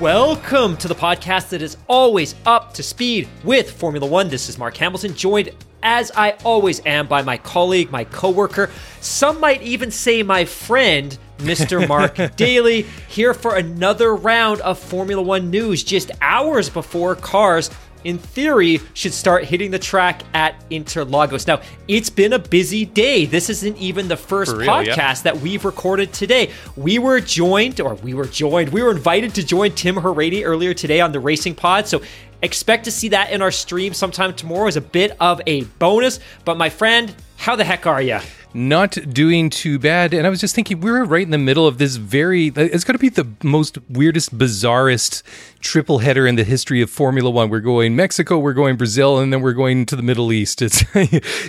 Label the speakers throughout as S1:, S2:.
S1: Welcome to the podcast that is always up to speed with Formula One. This is Mark Hamilton, joined as I always am by my colleague, my coworker, some might even say my friend, Mr. Mark Daly, here for another round of Formula One news just hours before cars in theory, should start hitting the track at Interlagos. Now, it's been a busy day. This isn't even the first real, podcast that we've recorded today. We were joined, or we were joined, we were invited to join Tim Hauraney earlier today on the Racing Pod. So expect to see that in our stream sometime tomorrow as a bit of a bonus. But my friend, how the heck are you?
S2: Not doing too bad. And I was just thinking, we are right in the middle of this very, it's going to be the most weirdest, bizarrest triple header in the history of Formula One. We're going Mexico, we're going Brazil, and then we're going to the Middle East. It's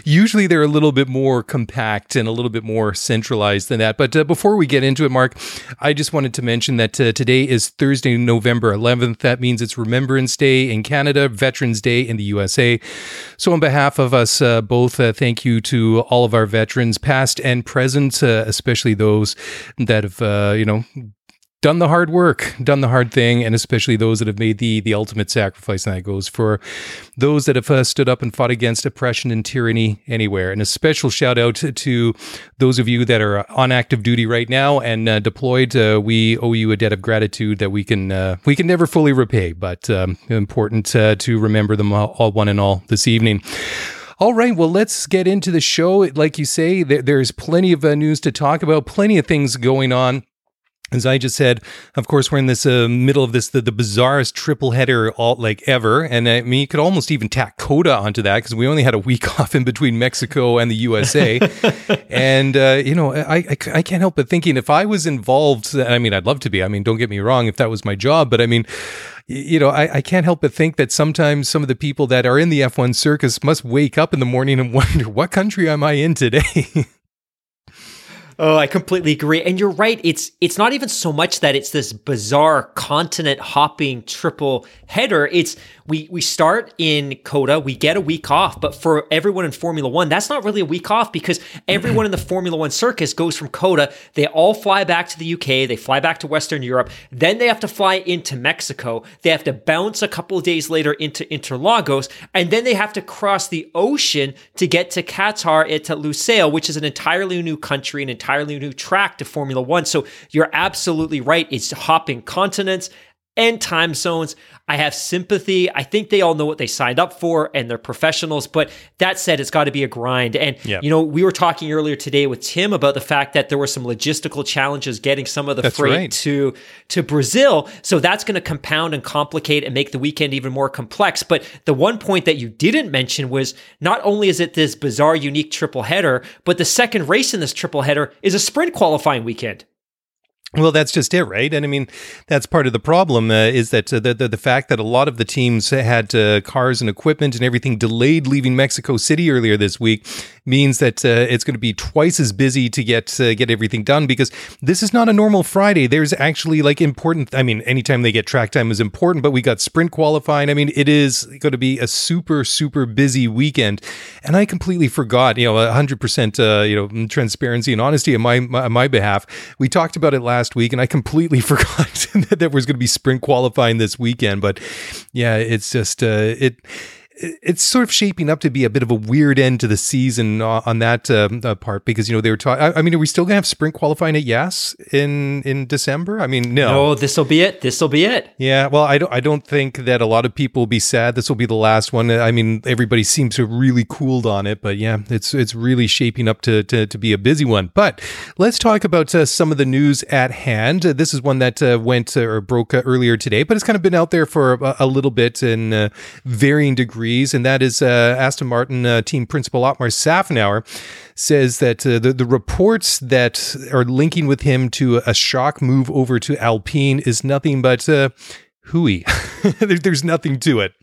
S2: usually they're a little bit more compact and a little bit more centralized than that. But uh, before we get into it, Mark, I just wanted to mention that uh, today is Thursday, November 11th. That means it's Remembrance Day in Canada, Veterans Day in the USA. So, on behalf of us uh, both, uh, thank you to all of our veterans, past and present, uh, especially those that have, uh, you know, done the hard work, done the hard thing, and especially those that have made the the ultimate sacrifice. And that goes for those that have uh, stood up and fought against oppression and tyranny anywhere. And a special shout out to those of you that are on active duty right now and uh, deployed. Uh, we owe you a debt of gratitude that we can uh, we can never fully repay, but um, important uh, to remember them all, all, one and all this evening. All right, well, let's get into the show. Like you say, there, there's plenty of uh, news to talk about, plenty of things going on as I just said, of course, we're in this uh, middle of this the, the bizarrest triple header all like ever, and I mean you could almost even tack COTA onto that because we only had a week off in between Mexico and the USA, and uh, you know I, I, I can't help but thinking if I was involved, I mean I'd love to be. I mean don't get me wrong if that was my job, but I mean you know, I, I, can't help but think that sometimes some of the people that are in the F1 circus must wake up in the morning and wonder, what country am I in today?
S1: Oh, I completely agree. And you're right. It's it's not even so much that it's this bizarre continent hopping triple header. It's we we start in COTA, we get a week off, but for everyone in Formula One, that's not really a week off because everyone in the Formula One circus goes from COTA, They all fly back to the UK, they fly back to Western Europe, then they have to fly into Mexico. They have to bounce a couple of days later into Interlagos, and then they have to cross the ocean to get to Qatar at Lusail, which is an entirely new country, an entirely new track to Formula One. So you're absolutely right. It's hopping continents and time zones. I have sympathy. I think they all know what they signed up for and they're professionals. But that said, it's got to be a grind. And, you know, we were talking earlier today with Tim about the fact that there were some logistical challenges getting some of the that's freight right. to, to Brazil. So that's going to compound and complicate and make the weekend even more complex. But the one point that you didn't mention was not only is it this bizarre, unique triple header, but the second race in this triple header is a sprint qualifying weekend.
S2: Well, that's just it, right? And I mean, that's part of the problem uh, is that uh, the, the, the fact that a lot of the teams had uh, cars and equipment and everything delayed leaving Mexico City earlier this week means that uh, it's going to be twice as busy to get uh, get everything done because this is not a normal Friday. There's actually like important. I mean, anytime they get track time is important, but we got sprint qualifying. I mean, it is going to be a super super busy weekend, and I completely forgot. You know, hundred percent. Uh, you know, transparency and honesty on my, my my behalf. We talked about it last last week, and I completely forgot that there was going to be sprint qualifying this weekend. But yeah, it's just uh, it it's sort of shaping up to be a bit of a weird end to the season on that um, uh, part because you know they were talking. I mean, are we still gonna have sprint qualifying at Yas in in December? I mean, no.
S1: No, this will be it. This will be it.
S2: Yeah. Well, I don't. I don't think that a lot of people will be sad. This will be the last one. I mean, everybody seems to have really cooled on it, but yeah, it's it's really shaping up to to, to be a busy one. But let's talk about uh, some of the news at hand. Uh, this is one that uh, went uh, or broke uh, earlier today, but it's kind of been out there for a, a little bit in uh, varying degrees and that is uh, Aston Martin uh, team principal Otmar Szafnauer says that uh, the, the reports that are linking with him to a shock move over to Alpine is nothing but hooey. There's nothing to it.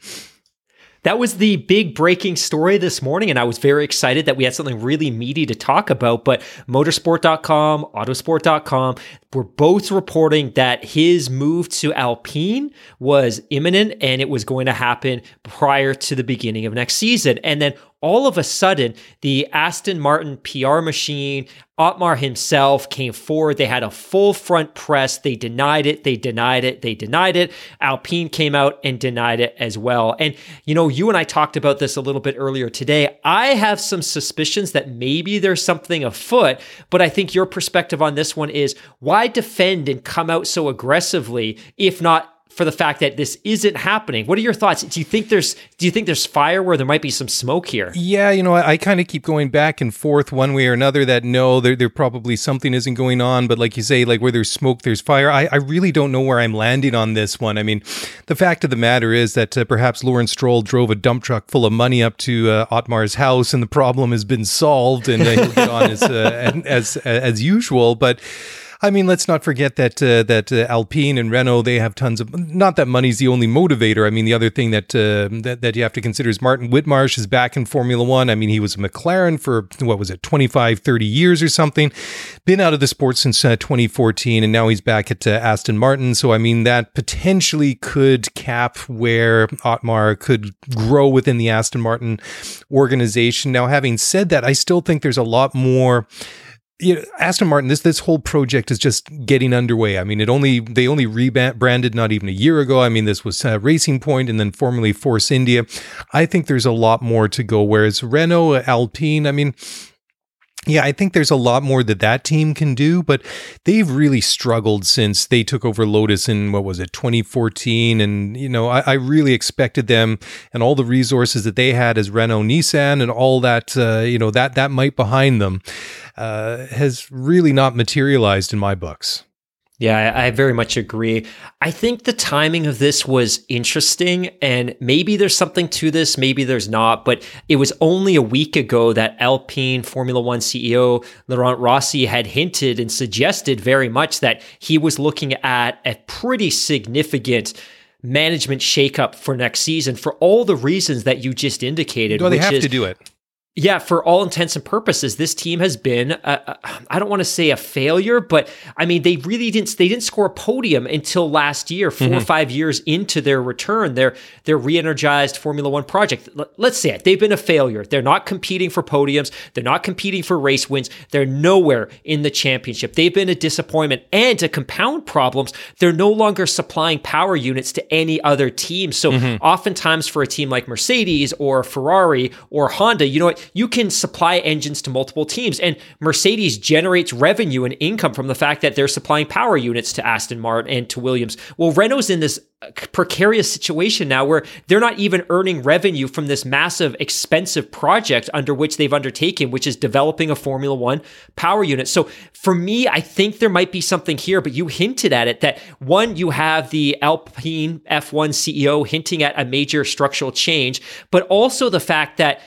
S1: That was the big breaking story this morning, and I was very excited that we had something really meaty to talk about. But motorsport.com, autosport.com were both reporting that his move to Alpine was imminent and it was going to happen prior to the beginning of next season. And then all of a sudden, the Aston Martin PR machine, Otmar himself came forward. They had a full front press. They denied it. They denied it. They denied it. Alpine came out and denied it as well. And, you know, you and I talked about this a little bit earlier today. I have some suspicions that maybe there's something afoot, but I think your perspective on this one is why defend and come out so aggressively if not for the fact that this isn't happening. What are your thoughts? Do you think there's do you think there's fire where there might be some smoke here?
S2: Yeah, you know, I, I kind of keep going back and forth one way or another that no, there, there probably something isn't going on, but like you say, like where there's smoke, there's fire. I, I really don't know where I'm landing on this one. I mean, the fact of the matter is that uh, perhaps Lawrence Stroll drove a dump truck full of money up to uh, Otmar's house, and the problem has been solved, and uh, he'll get on as, uh, as as usual, but. I mean, let's not forget that uh, that uh, Alpine and Renault they have tons of. Not that money's the only motivator. I mean, the other thing that uh, that, that you have to consider is Martin Whitmarsh is back in Formula One. I mean, he was a McLaren for what was it, 25, 30 years or something. Been out of the sport since uh, 2014, and now he's back at uh, Aston Martin. So I mean, that potentially could cap where Otmar could grow within the Aston Martin organization. Now, having said that, I still think there's a lot more you know, Aston Martin, this this whole project is just getting underway. I mean, it only they only rebranded not even a year ago. I mean, this was uh, Racing Point and then formerly Force India. I think there's a lot more to go. Whereas Renault, Alpine, I mean, yeah, I think there's a lot more that that team can do, but they've really struggled since they took over Lotus in what was it, 2014. And, you know, I, I really expected them and all the resources that they had as Renault Nissan and all that, uh, you know, that, that might behind them uh, has really not materialized in my books.
S1: Yeah, I, very much agree. I think the timing of this was interesting, and maybe there's something to this, maybe there's not. But it was only a week ago that Alpine Formula One CEO Laurent Rossi had hinted and suggested very much that he was looking at a pretty significant management shakeup for next season for all the reasons that you just indicated.
S2: Well, they have is, to do it
S1: yeah, for all intents and purposes, this team has been, I don't want to say a failure, but I mean, they really didn't, they didn't score a podium until last year, 4 mm-hmm. or five years into their return, their, their re-energized Formula One project. Let's say it. They've been a failure. They're not competing for podiums. They're not competing for race wins. They're nowhere in the championship. They've been a disappointment and to compound problems, they're no longer supplying power units to any other team. So mm-hmm. oftentimes for a team like Mercedes or Ferrari or Honda, you know what? You can supply engines to multiple teams. And Mercedes generates revenue and income from the fact that they're supplying power units to Aston Martin and to Williams. Well, Renault's in this uh, precarious situation now where they're not even earning revenue from this massive expensive project under which they've undertaken which is developing a formula 1 power unit so for me i think there might be something here but you hinted at it that one you have the alpine f1 ceo hinting at a major structural change but also the fact that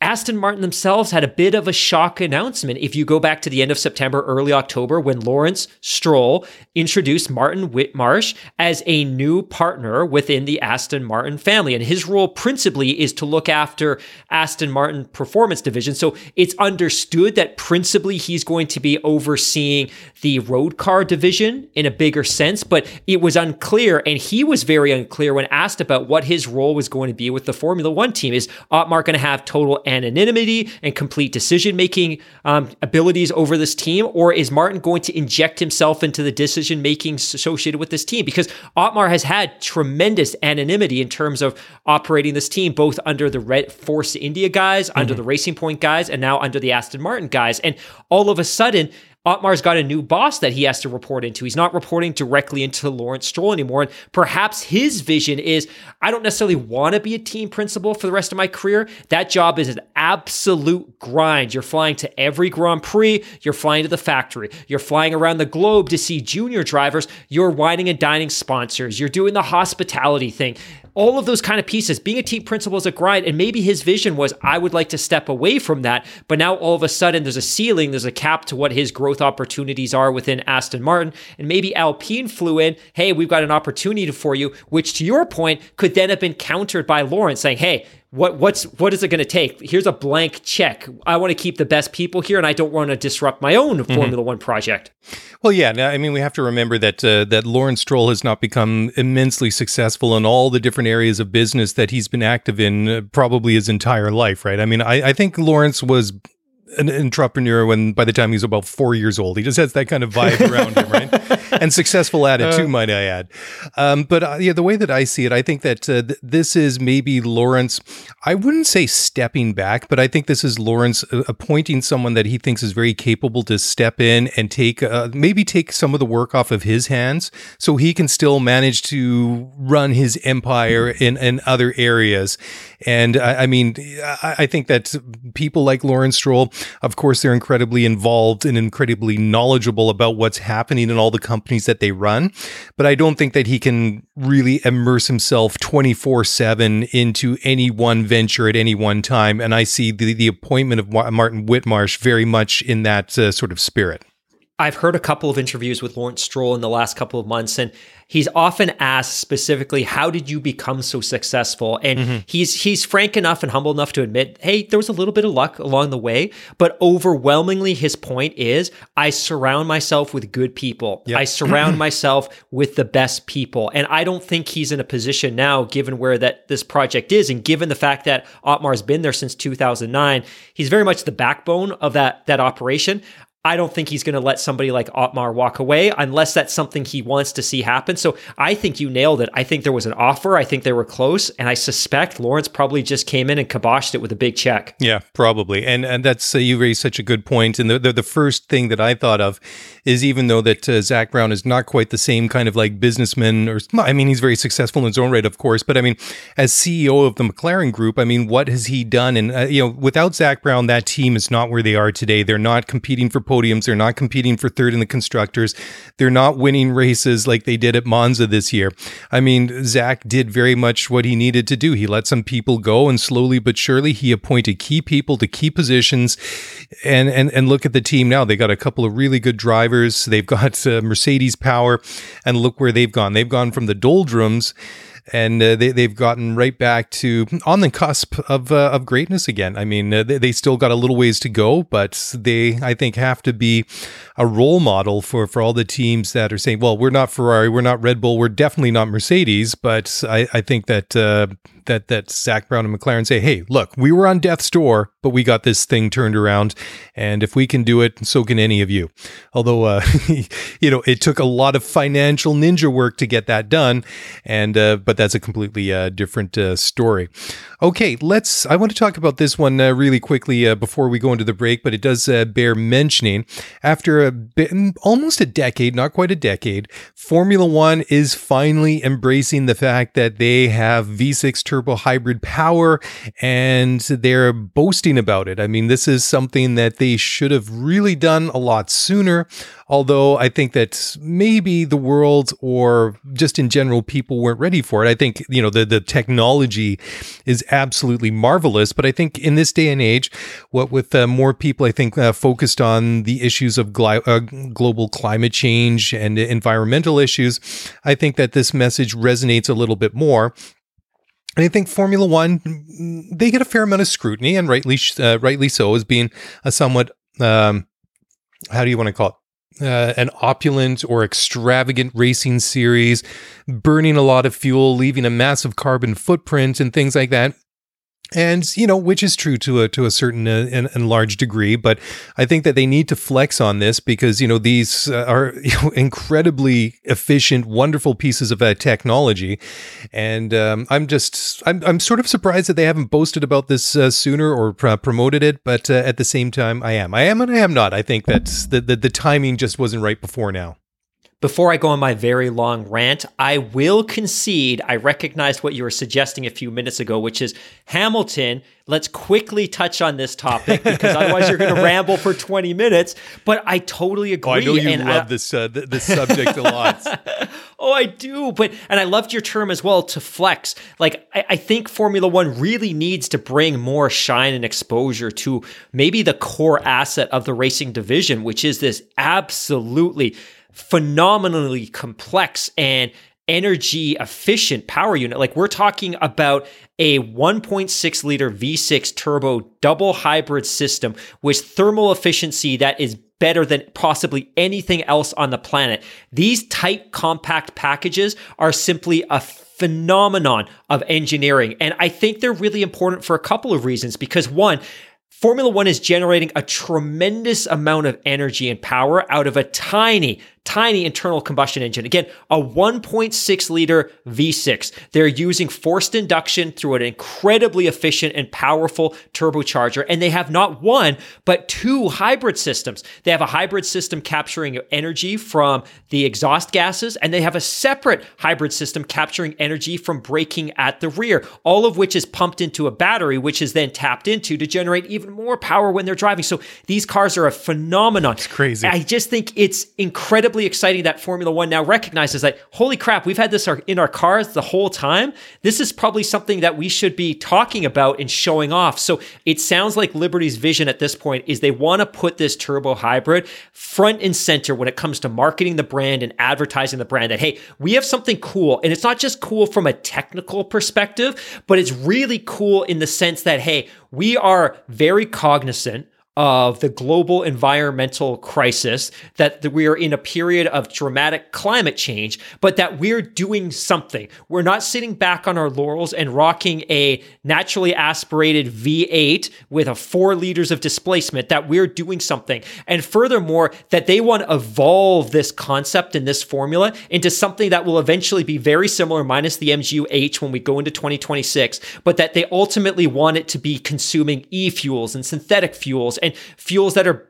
S1: Aston Martin themselves had a bit of a shock announcement. If you go back to the end of September, early October, when Lawrence Stroll introduced Martin Whitmarsh as a new partner within the Aston Martin family. And his role principally is to look after Aston Martin performance division. So it's understood that principally he's going to be overseeing the road car division in a bigger sense, but it was unclear. And he was very unclear when asked about what his role was going to be with the Formula One team. Is Otmar going to have total anonymity and complete decision making um, abilities over this team? Or is Martin going to inject himself into the decision making associated with this team? Because Otmar has had tremendous anonymity in terms of operating this team, both under the Red Force India guys, mm-hmm. under the Racing Point guys, and now under the Aston Martin guys. And all of a sudden, Otmar's got a new boss that he has to report into. He's not reporting directly into Lawrence Stroll anymore. And perhaps his vision is I don't necessarily want to be a team principal for the rest of my career. That job is an absolute grind. You're flying to every Grand Prix, you're flying to the factory, you're flying around the globe to see junior drivers, you're wining and dining sponsors, you're doing the hospitality thing all of those kind of pieces. Being a team principal is a grind, and maybe his vision was I would like to step away from that, but now all of a sudden there's a ceiling, there's a cap to what his growth opportunities are within Aston Martin, and maybe Alpine flew in, hey, we've got an opportunity for you, which to your point could then have been countered by Lawrence saying, hey, what what's what is it going to take? Here's a blank check. I want to keep the best people here, and I don't want to disrupt my own mm-hmm. Formula One project.
S2: Well, yeah. I mean, we have to remember that uh, that Lawrence Stroll has not become immensely successful in all the different areas of business that he's been active in, uh, probably his entire life. Right? I mean, I, I think Lawrence was an entrepreneur when by the time he's about four years old. He just has that kind of vibe around him, right? And successful at it too, uh, might I add. Um, but uh, yeah, the way that I see it, I think that uh, th- this is maybe Lawrence. I wouldn't say stepping back, but I think this is Lawrence uh, appointing someone that he thinks is very capable to step in and take uh, maybe take some of the work off of his hands, so he can still manage to run his empire in in other areas. And I, I mean, I, I think that people like Lawrence Stroll of course, they're incredibly involved and incredibly knowledgeable about what's happening in all the companies that they run. But I don't think that he can really immerse himself 24 7 into any one venture at any one time. And I see the, the appointment of Martin Whitmarsh very much in that uh, sort of spirit.
S1: I've heard a couple of interviews with Lawrence Stroll in the last couple of months, and he's often asked specifically, "How did you become so successful?" And mm-hmm. he's he's frank enough and humble enough to admit, "Hey, there was a little bit of luck along the way," but overwhelmingly, his point is, "I surround myself with good people. Yep. I surround myself with the best people." And I don't think he's in a position now, given where that this project is, and given the fact that Otmar's been there since 2009, he's very much the backbone of that that operation. I don't think he's going to let somebody like Otmar walk away unless that's something he wants to see happen. So I think you nailed it. I think there was an offer. I think they were close, and I suspect Lawrence probably just came in and kiboshed it with a big check.
S2: Yeah, probably. And and that's uh, you raised such a good point. And the, the, the first thing that I thought of is even though that uh, Zak Brown is not quite the same kind of like businessman, or I mean he's very successful in his own right, of course. But I mean, as CEO of the McLaren Group, I mean, what has he done? And uh, you know, without Zak Brown, that team is not where they are today. They're not competing for podiums. They're not competing for third in the constructors. They're not winning races like they did at Monza this year. I mean, Zak did very much what he needed to do. He let some people go, and slowly but surely, he appointed key people to key positions. And and and look at the team now. They got a couple of really good drivers. They've got uh, Mercedes power, and look where they've gone. They've gone from the doldrums and uh, they they've gotten right back to on the cusp of uh, of greatness again. I mean, uh, they, they still got a little ways to go, but they I think have to be a role model for for all the teams that are saying, well, we're not Ferrari, we're not Red Bull, we're definitely not Mercedes, but I I think that uh, that that Zak Brown and McLaren say, "Hey, look, we were on death's door, but we got this thing turned around, and if we can do it, so can any of you." Although, uh, you know, it took a lot of financial ninja work to get that done, and uh, but that's a completely uh, different uh, story. Okay, let's. I want to talk about this one uh, really quickly before we go into the break, but it does bear mentioning. After bit, almost a decade, not quite a decade, Formula One is finally embracing the fact that they have V6 turbo turbo hybrid power and they're boasting about it. I mean, this is something that they should have really done a lot sooner. Although I think that maybe the world or just in general people weren't ready for it. I think, you know, the, the technology is absolutely marvelous. But I think in this day and age, what with uh, more people, I think, uh, focused on the issues of gli- uh, global climate change and environmental issues, I think that this message resonates a little bit more. And I think Formula One, they get a fair amount of scrutiny, and rightly, uh, rightly so, as being a somewhat, um, how do you want to call it? Uh, an opulent or extravagant racing series, burning a lot of fuel, leaving a massive carbon footprint, and things like that and you know which is true to a to a certain uh, and, and, large degree but i think that they need to flex on this because you know these uh, are you know, incredibly efficient wonderful pieces of uh, technology. And um, i'm just I'm, I'm sort of surprised that they haven't boasted about this uh, sooner or pr- promoted it but uh, at the same time i am. I am and i am not. I think that the, the, the timing just wasn't right before now
S1: before I go on my very long rant, I will concede I recognized what you were suggesting a few minutes ago, which is Hamilton. Let's quickly touch on this topic because otherwise you're going to ramble for 20 minutes. But I totally agree. Oh,
S2: I know you and love I, this uh, this subject a lot.
S1: oh, I do. But and I loved your term as well to flex. Like I, I think Formula One really needs to bring more shine and exposure to maybe the core asset of the racing division, which is this absolutely phenomenally complex and energy efficient power unit. Like we're talking about a 1.6 liter V6 turbo double hybrid system with thermal efficiency that is better than possibly anything else on the planet. These tight compact packages are simply a phenomenon of engineering. And I think they're really important for a couple of reasons because one, Formula One is generating a tremendous amount of energy and power out of a tiny, tiny internal combustion engine. Again, a 1.6 liter V6. They're using forced induction through an incredibly efficient and powerful turbocharger. And they have not one, but two hybrid systems. They have a hybrid system capturing energy from the exhaust gases, and they have a separate hybrid system capturing energy from braking at the rear, all of which is pumped into a battery, which is then tapped into to generate even more power when they're driving. So these cars are a phenomenon.
S2: It's crazy.
S1: I just think it's incredibly incredibly exciting that Formula One now recognizes that, holy crap, we've had this in our cars the whole time. This is probably something that we should be talking about and showing off. So it sounds like Liberty's vision at this point is they want to put this turbo hybrid front and center when it comes to marketing the brand and advertising the brand that, hey, we have something cool. And it's not just cool from a technical perspective, but it's really cool in the sense that, hey, we are very cognizant of the global environmental crisis, that we are in a period of dramatic climate change, but that we're doing something. We're not sitting back on our laurels and rocking a naturally aspirated V8 with a four liters of displacement, that we're doing something. And furthermore, that they want to evolve this concept and this formula into something that will eventually be very similar, minus the MGU-H when we go into 2026, but that they ultimately want it to be consuming e fuels and synthetic fuels and fuels that are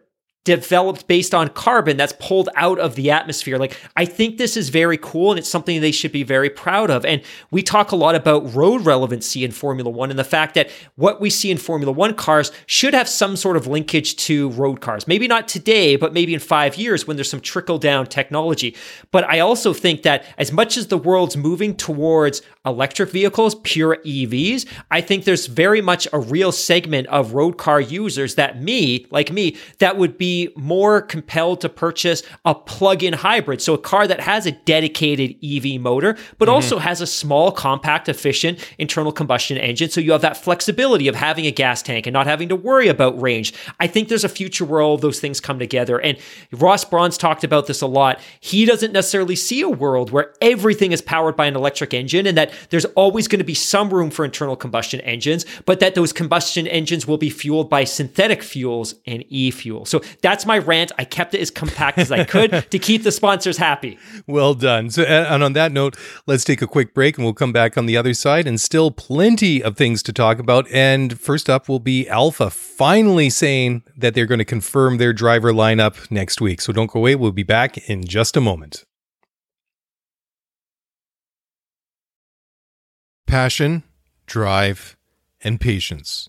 S1: developed based on carbon that's pulled out of the atmosphere. Like, I think this is very cool and it's something they should be very proud of. And we talk a lot about road relevancy in Formula One and the fact that what we see in Formula One cars should have some sort of linkage to road cars. Maybe not today, but maybe in five years when there's some trickle down technology. But I also think that as much as the world's moving towards electric vehicles, pure EVs, I think there's very much a real segment of road car users that me, like me, that would be more compelled to purchase a plug-in hybrid. So a car that has a dedicated EV motor, but mm-hmm. also has a small, compact, efficient internal combustion engine. So you have that flexibility of having a gas tank and not having to worry about range. I think there's a future where all those things come together. And Ross Brawn's talked about this a lot. He doesn't necessarily see a world where everything is powered by an electric engine and that there's always going to be some room for internal combustion engines, but that those combustion engines will be fueled by synthetic fuels and e fuel. So that's my rant. I kept it as compact as I could to keep the sponsors happy.
S2: Well done. So, and on that note, let's take a quick break and we'll come back on the other side and still plenty of things to talk about. And first up will be Alfa finally saying that they're going to confirm their driver lineup next week. So don't go away. We'll be back in just a moment. Passion, drive, and patience.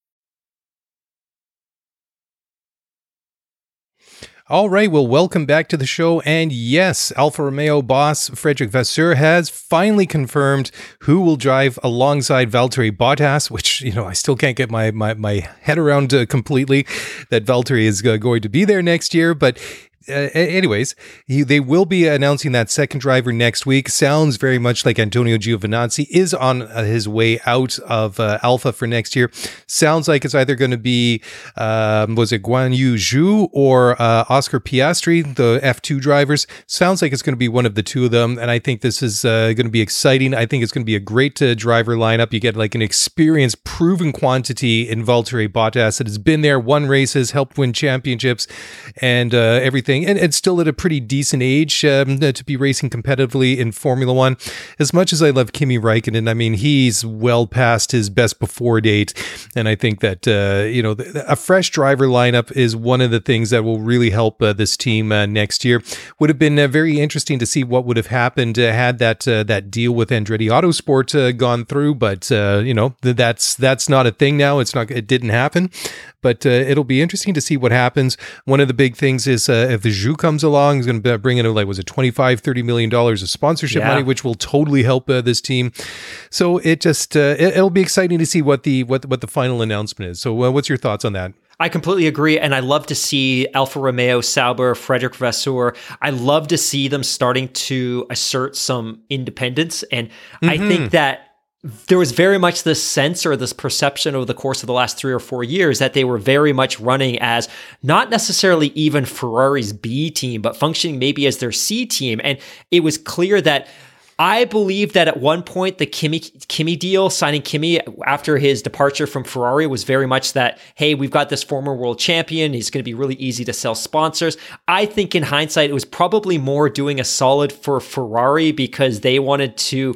S2: All right, well, welcome back to the show. And yes, Alfa Romeo boss Frédéric Vasseur has finally confirmed who will drive alongside Valtteri Bottas, which, you know, I still can't get my, my, my head around uh, completely that Valtteri is uh, going to be there next year. But uh, anyways, he, they will be announcing that second driver next week. Sounds very much like Antonio Giovinazzi is on uh, his way out of uh, Alfa for next year. Sounds like it's either going to be um, was it Guanyu Zhou or uh, Oscar Piastri, the F2 drivers. Sounds like it's going to be one of the two of them, and I think this is uh, going to be exciting. I think it's going to be a great uh, driver lineup. You get like an experienced, proven quantity in Valtteri Bottas that has been there, won races, helped win championships, and everything and, and still at a pretty decent age um, to be racing competitively in Formula One. As much as I love Kimi Raikkonen, I mean, he's well past his best before date. And I think that, uh, you know, a fresh driver lineup is one of the things that will really help uh, this team uh, next year. Would have been uh, very interesting to see what would have happened uh, had that uh, that deal with Andretti Autosport gone through, but you know that's that's not a thing now. It's not. It didn't happen but it'll be interesting to see what happens. One of the big things is uh, if the Zhou comes along, he's going to bring in like was it 25 30 million dollars of sponsorship yeah. money, which will totally help uh, this team. So it just uh, it, will be exciting to see what the what what the final announcement is. So uh, what's your thoughts on that?
S1: I completely agree. And I love to see Alfa Romeo, Sauber, Frédéric Vasseur. I love to see them starting to assert some independence. And mm-hmm. I think that there was very much this sense or this perception over the course of the last three or four years that they were very much running as not necessarily even Ferrari's B team, but functioning maybe as their C team. And it was clear that I believe that at one point the Kimi Kimi deal, signing Kimi after his departure from Ferrari, was very much that hey, we've got this former world champion. He's going to be really easy to sell sponsors. I think in hindsight, it was probably more doing a solid for Ferrari because they wanted to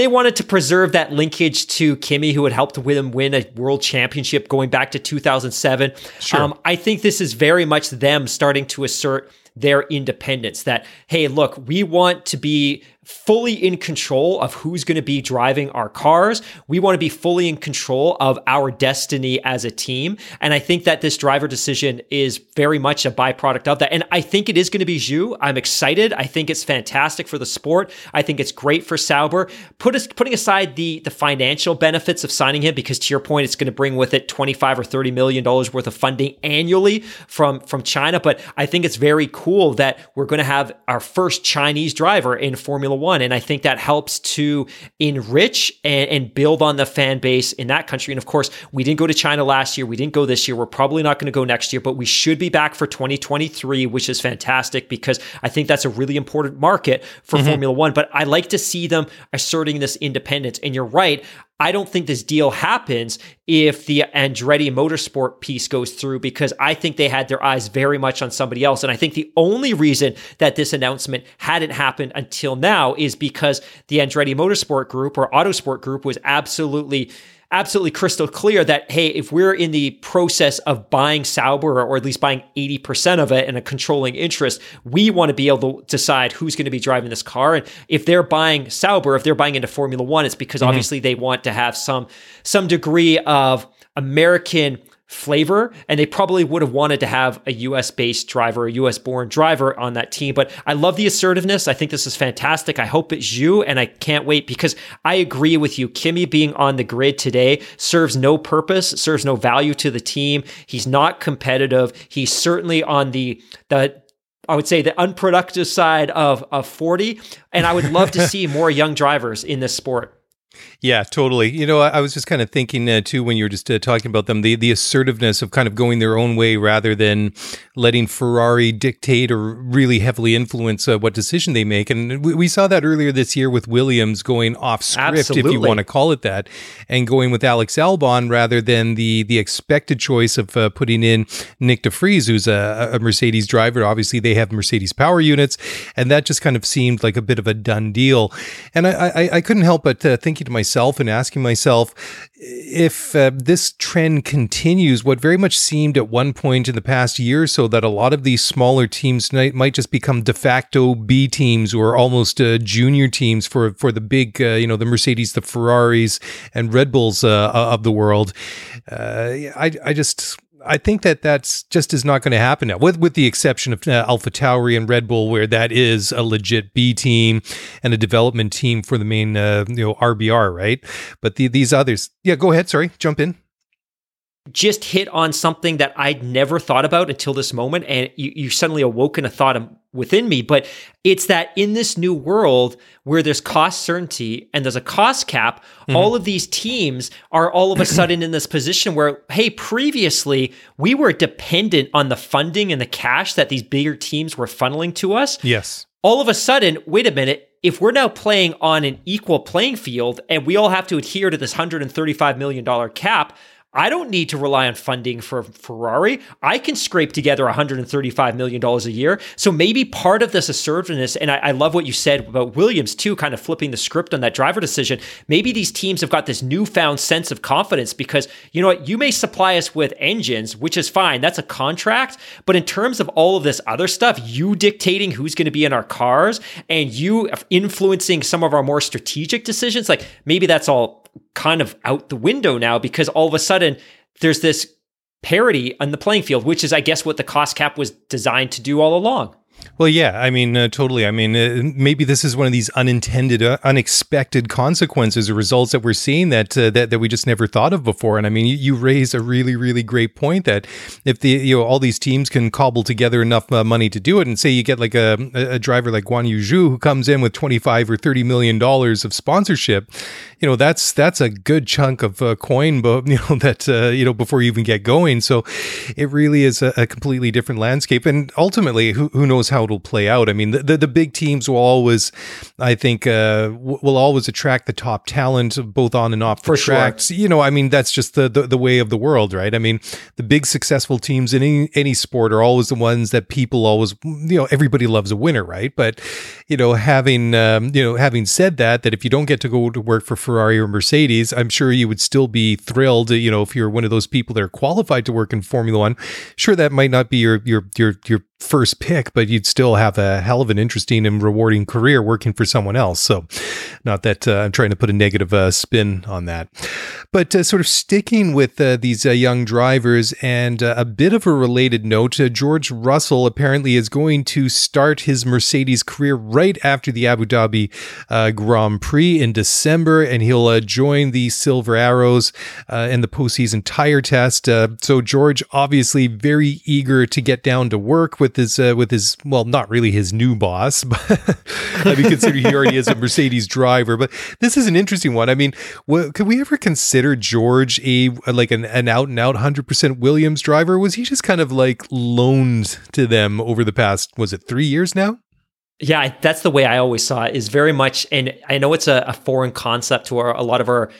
S1: they wanted to preserve that linkage to Kimi, who had helped them win a world championship going back to 2007. Sure. Um, I think this is very much them starting to assert their independence that, hey, look, we want to be fully in control of who's going to be driving our cars. We want to be fully in control of our destiny as a team. And I think that this driver decision is very much a byproduct of that. And I think it is going to be Zhou. I'm excited. I think it's fantastic for the sport. I think it's great for Sauber. Put us, putting aside the, the financial benefits of signing him, because to your point, it's going to bring with it 25 or 30 million dollars worth of funding annually from, from China. But I think it's very cool that we're going to have our first Chinese driver in Formula one. And I think that helps to enrich and, and build on the fan base in that country. And of course, we didn't go to China last year. We didn't go this year. We're probably not going to go next year, but we should be back for 2023, which is fantastic because I think that's a really important market for mm-hmm. Formula One. But I like to see them asserting this independence. And you're right. I don't think this deal happens if the Andretti Motorsport piece goes through because I think they had their eyes very much on somebody else. And I think the only reason that this announcement hadn't happened until now is because the Andretti Motorsport Group or Autosport Group was absolutely absolutely crystal clear that, hey, if we're in the process of buying Sauber or at least buying 80% of it in a controlling interest, we want to be able to decide who's going to be driving this car. And if they're buying Sauber, if they're buying into Formula One, it's because mm-hmm. obviously they want to have some some degree of American flavor. And they probably would have wanted to have a US based driver, a US born driver on that team. But I love the assertiveness. I think this is fantastic. I hope it's Zhou. And I can't wait because I agree with you. Kimi being on the grid today serves no purpose, serves no value to the team. He's not competitive. He's certainly on the, the, I would say the unproductive side of, of 40. And I would love to see more young drivers in this sport.
S2: Yeah, totally. You know, I, I was just kind of thinking uh, too when you were just uh, talking about them, the the assertiveness of kind of going their own way rather than letting Ferrari dictate or really heavily influence uh, what decision they make. And we, we, saw that earlier this year with Williams going off script, Absolutely. if you want to call it that, and going with Alex Albon rather than the the expected choice of uh, putting in Nyck de Vries, who's a, a Mercedes driver. Obviously, they have Mercedes power units, and that just kind of seemed like a bit of a done deal. And I I, I couldn't help but uh, thinking to myself and asking myself if uh, this trend continues, what very much seemed at one point in the past year or so that a lot of these smaller teams might, might just become de facto B teams or almost uh, junior teams for for the big, uh, you know, the Mercedes, the Ferraris, and Red Bulls uh, of the world. Uh, I I just I think that that's just is not going to happen now, with with the exception of uh, Alpha Tauri and Red Bull, where that is a legit B team and a development team for the main uh, you know RBR, right? But the, these others, yeah, go ahead. Sorry, jump in
S1: just hit on something that I'd never thought about until this moment. And you, you suddenly awoken a thought within me. But it's that in this new world where there's cost certainty and there's a cost cap, mm-hmm. all of these teams are all of a sudden in this position where, hey, previously we were dependent on the funding and the cash that these bigger teams were funneling to us.
S2: Yes.
S1: All of a sudden, wait a minute. If we're now playing on an equal playing field and we all have to adhere to this $135 million cap, I don't need to rely on funding for Ferrari. I can scrape together $135 million a year. So maybe part of this assertiveness, and I, I, love what you said about Williams too, kind of flipping the script on that driver decision. Maybe these teams have got this newfound sense of confidence because, you know what, you may supply us with engines, which is fine. That's a contract. But in terms of all of this other stuff, you dictating who's going to be in our cars and you influencing some of our more strategic decisions, like maybe that's all kind of out the window now because all of a sudden there's this parity on the playing field, which is, I guess, what the cost cap was designed to do all along.
S2: Well, yeah, I mean, uh, totally. I mean, uh, maybe this is one of these unintended, uh, unexpected consequences or results that we're seeing that, uh, that that we just never thought of before. And I mean, you, you raise a really, really great point that if the you know all these teams can cobble together enough uh, money to do it, and say you get like a, a driver like Guanyu Zhou who comes in with twenty five or thirty million dollars of sponsorship, you know that's that's a good chunk of uh, coin, but you know that you know before you even get going. So it really is a, a completely different landscape, and ultimately, who who knows how it'll play out. I mean, the, the, the big teams will always, I think, uh, will always attract the top talent both on and off the For tracks. Sure. You know, I mean, that's just the, the, the way of the world, right? I mean, the big successful teams in any, any sport are always the ones that people always, you know, everybody loves a winner, right? But, you know, having, um, you know, having said that, that if you don't get to go to work for Ferrari or Mercedes, I'm sure you would still be thrilled, you know, if you're one of those people that are qualified to work in Formula One. Sure, that might not be your, your, your, your first pick, but you'd still have a hell of an interesting and rewarding career working for someone else. So, not that uh, I'm trying to put a negative uh, spin on that, but uh, sort of sticking with uh, these uh, young drivers and uh, a bit of a related note, George Russell apparently is going to start his Mercedes career right after the Abu Dhabi Grand Prix in December, and he'll join the Silver Arrows in the postseason tire test. so, George obviously very eager to get down to work with with his uh, with his well, not really his new boss, but I mean, considering he already is a Mercedes driver. But this is an interesting one. I mean, could we ever consider George a like an, an out and out hundred percent Williams driver? Was he just kind of like loaned to them over the past was it three years now?
S1: Yeah, that's the way I always saw it. Is very much, and I know it's a, a foreign concept to our, a lot of our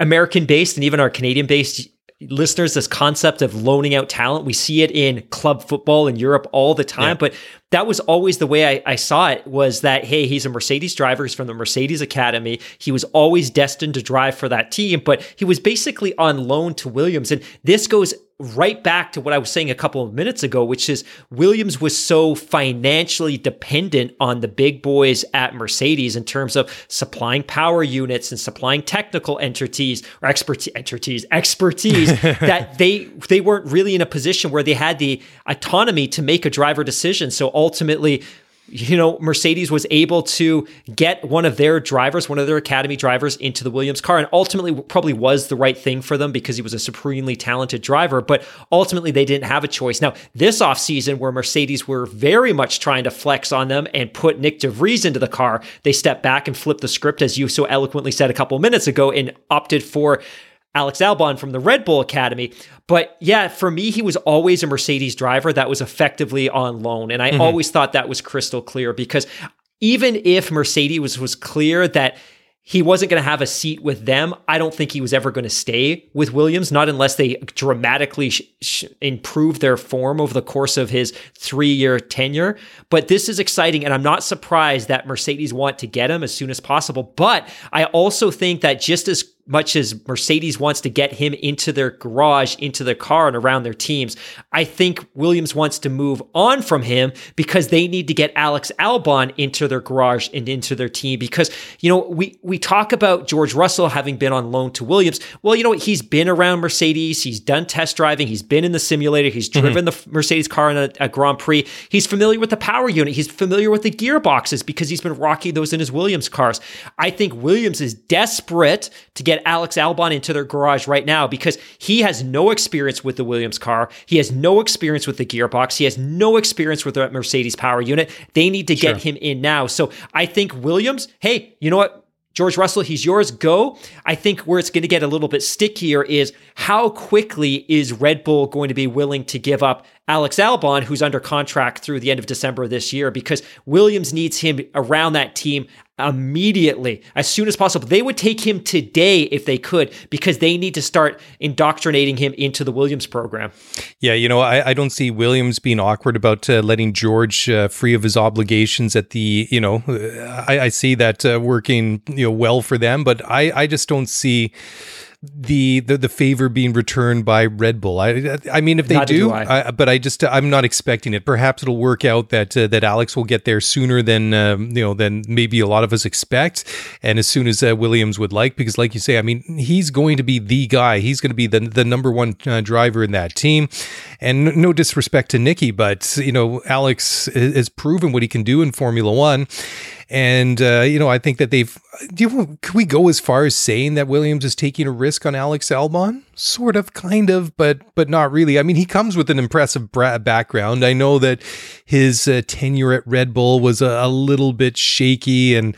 S1: American based and even our Canadian based listeners this concept of loaning out talent. We see it in club football in Europe all the time, yeah. but that was always the way I, I, saw it was that, hey, he's a Mercedes driver. He's from the Mercedes Academy. He was always destined to drive for that team, but he was basically on loan to Williams. And this goes right back to what I was saying a couple of minutes ago, which is Williams was so financially dependent on the big boys at Mercedes in terms of supplying power units and supplying technical entities or expertise, expertise, expertise that they they weren't really in a position where they had the autonomy to make a driver decision. So ultimately, you know, Mercedes was able to get one of their drivers, one of their academy drivers into the Williams car and ultimately probably was the right thing for them because he was a supremely talented driver, but ultimately they didn't have a choice. Now, this offseason where Mercedes were very much trying to flex on them and put Nyck de Vries into the car, they stepped back and flipped the script as you so eloquently said a couple minutes ago and opted for Alex Albon from the Red Bull Academy. But yeah, for me, he was always a Mercedes driver that was effectively on loan. And I mm-hmm. always thought that was crystal clear because even if Mercedes was, was clear that he wasn't going to have a seat with them. I don't think he was ever going to stay with Williams, not unless they dramatically sh- sh- improve their form over the course of his three year tenure. But this is exciting, and I'm not surprised that Mercedes want to get him as soon as possible. But I also think that just as much as Mercedes wants to get him into their garage, into their car, and around their teams, I think Williams wants to move on from him because they need to get Alex Albon into their garage and into their team. Because, you know, we, we talk about George Russell having been on loan to Williams. Well, you know, he's been around Mercedes, he's done test driving, he's been in the simulator, he's mm-hmm. driven mm-hmm. the Mercedes car in a, a Grand Prix, he's familiar with the power unit, he's familiar with the gearboxes because he's been rocking those in his Williams cars. I think Williams is desperate to get get Alex Albon into their garage right now because he has no experience with the Williams car. He has no experience with the gearbox. He has no experience with the Mercedes power unit. They need to sure. get him in now. So I think Williams, hey, you know what? George Russell, he's yours. Go. I think where it's going to get a little bit stickier is how quickly is Red Bull going to be willing to give up Alex Albon, who's under contract through the end of December this year, because Williams needs him around that team immediately, as soon as possible. They would take him today if they could, because they need to start indoctrinating him into the Williams program.
S2: Yeah, you know, I, I don't see Williams being awkward about uh, letting George uh, free of his obligations at the, you know, I, I see that uh, working, you know, well for them, but I, I just don't see the, the the favor being returned by Red Bull. I I mean, if they do, do I. I, but I just I'm not expecting it. Perhaps it'll work out that uh, that Alex will get there sooner than um, you know than maybe a lot of us expect, and as soon as uh, Williams would like, because like you say, I mean, he's going to be the guy. He's going to be the the number one uh, driver in that team, and no disrespect to Nicky, but you know, Alex has proven what he can do in Formula One. And uh, you know, I think that they've. Do you, can we go as far as saying that Williams is taking a risk on Alex Albon? Sort of, kind of, but but not really. I mean, he comes with an impressive background. I know that his uh, tenure at Red Bull was a, a, little bit shaky, and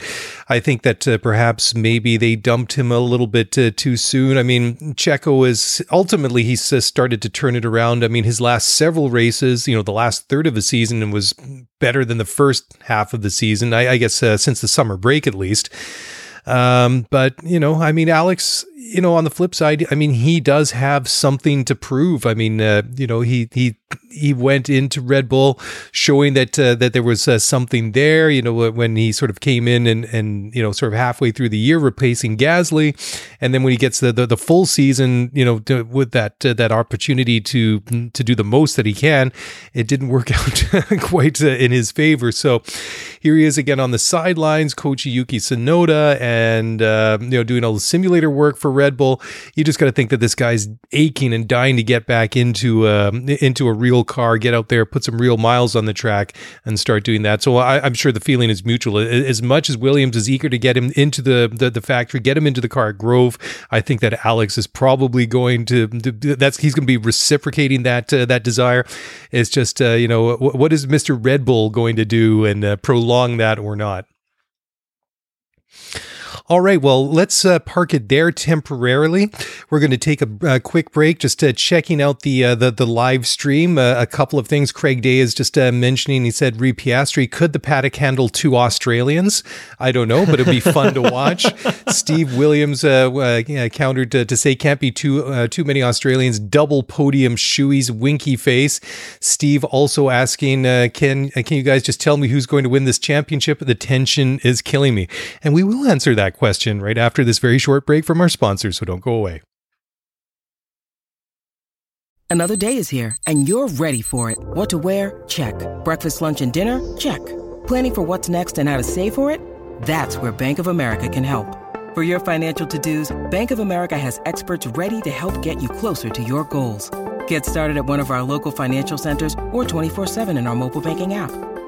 S2: I think that uh, perhaps maybe they dumped him a little bit uh, too soon. I mean, Checo is ultimately uh, started to turn it around. I mean, his last several races, you know, the last third of the season was better than the first half of the season. I, I guess uh, since the summer break at least. Um, but you know, I mean, Alex, you know, on the flip side, I mean, he does have something to prove. I mean, uh, you know, he he he went into Red Bull showing that uh, that there was uh, something there. You know, when he sort of came in and and you know sort of halfway through the year replacing Gasly, and then when he gets the the, the full season, you know, to, with that uh, that opportunity to to do the most that he can, it didn't work out quite uh, in his favor. So here he is again on the sidelines, coaching Yuki Tsunoda, and uh, you know doing all the simulator work for Red Bull. You just got to think that this guy's aching and dying to get back into um, into a real car, get out there, put some real miles on the track, and start doing that. So I, am sure the feeling is mutual. As much as Williams is eager to get him into the, the, the factory, get him into the car at Grove, I think that Alex is probably going to, that's he's going to be reciprocating that uh, that desire. It's just uh, you know what is Mister Red Bull going to do and uh, prolong that or not? All right, well, let's uh, park it there temporarily. We're going to take a, a quick break, just uh, checking out the, uh, the the live stream. Uh, a couple of things Craig Day is just uh, mentioning. He said, "Re Piastri, could the paddock handle two Australians?" I don't know, but it'd be fun to watch. Steve Williams uh, countered to, to, say, "Can't be too too many Australians." Double podium shoeys, winky face. Steve also asking, "Can can you guys just tell me who's going to win this championship?" The tension is killing me, and we will answer that question right after this very short break from our sponsors, so don't go away.
S3: Another day is here, and you're ready for it. What to wear? Check. Breakfast, lunch, and dinner? Check. Planning for what's next and how to save for it? That's where Bank of America can help. For your financial to-dos, Bank of America has experts ready to help get you closer to your goals. Get started at one of our local financial centers or 24-7 in our mobile banking app.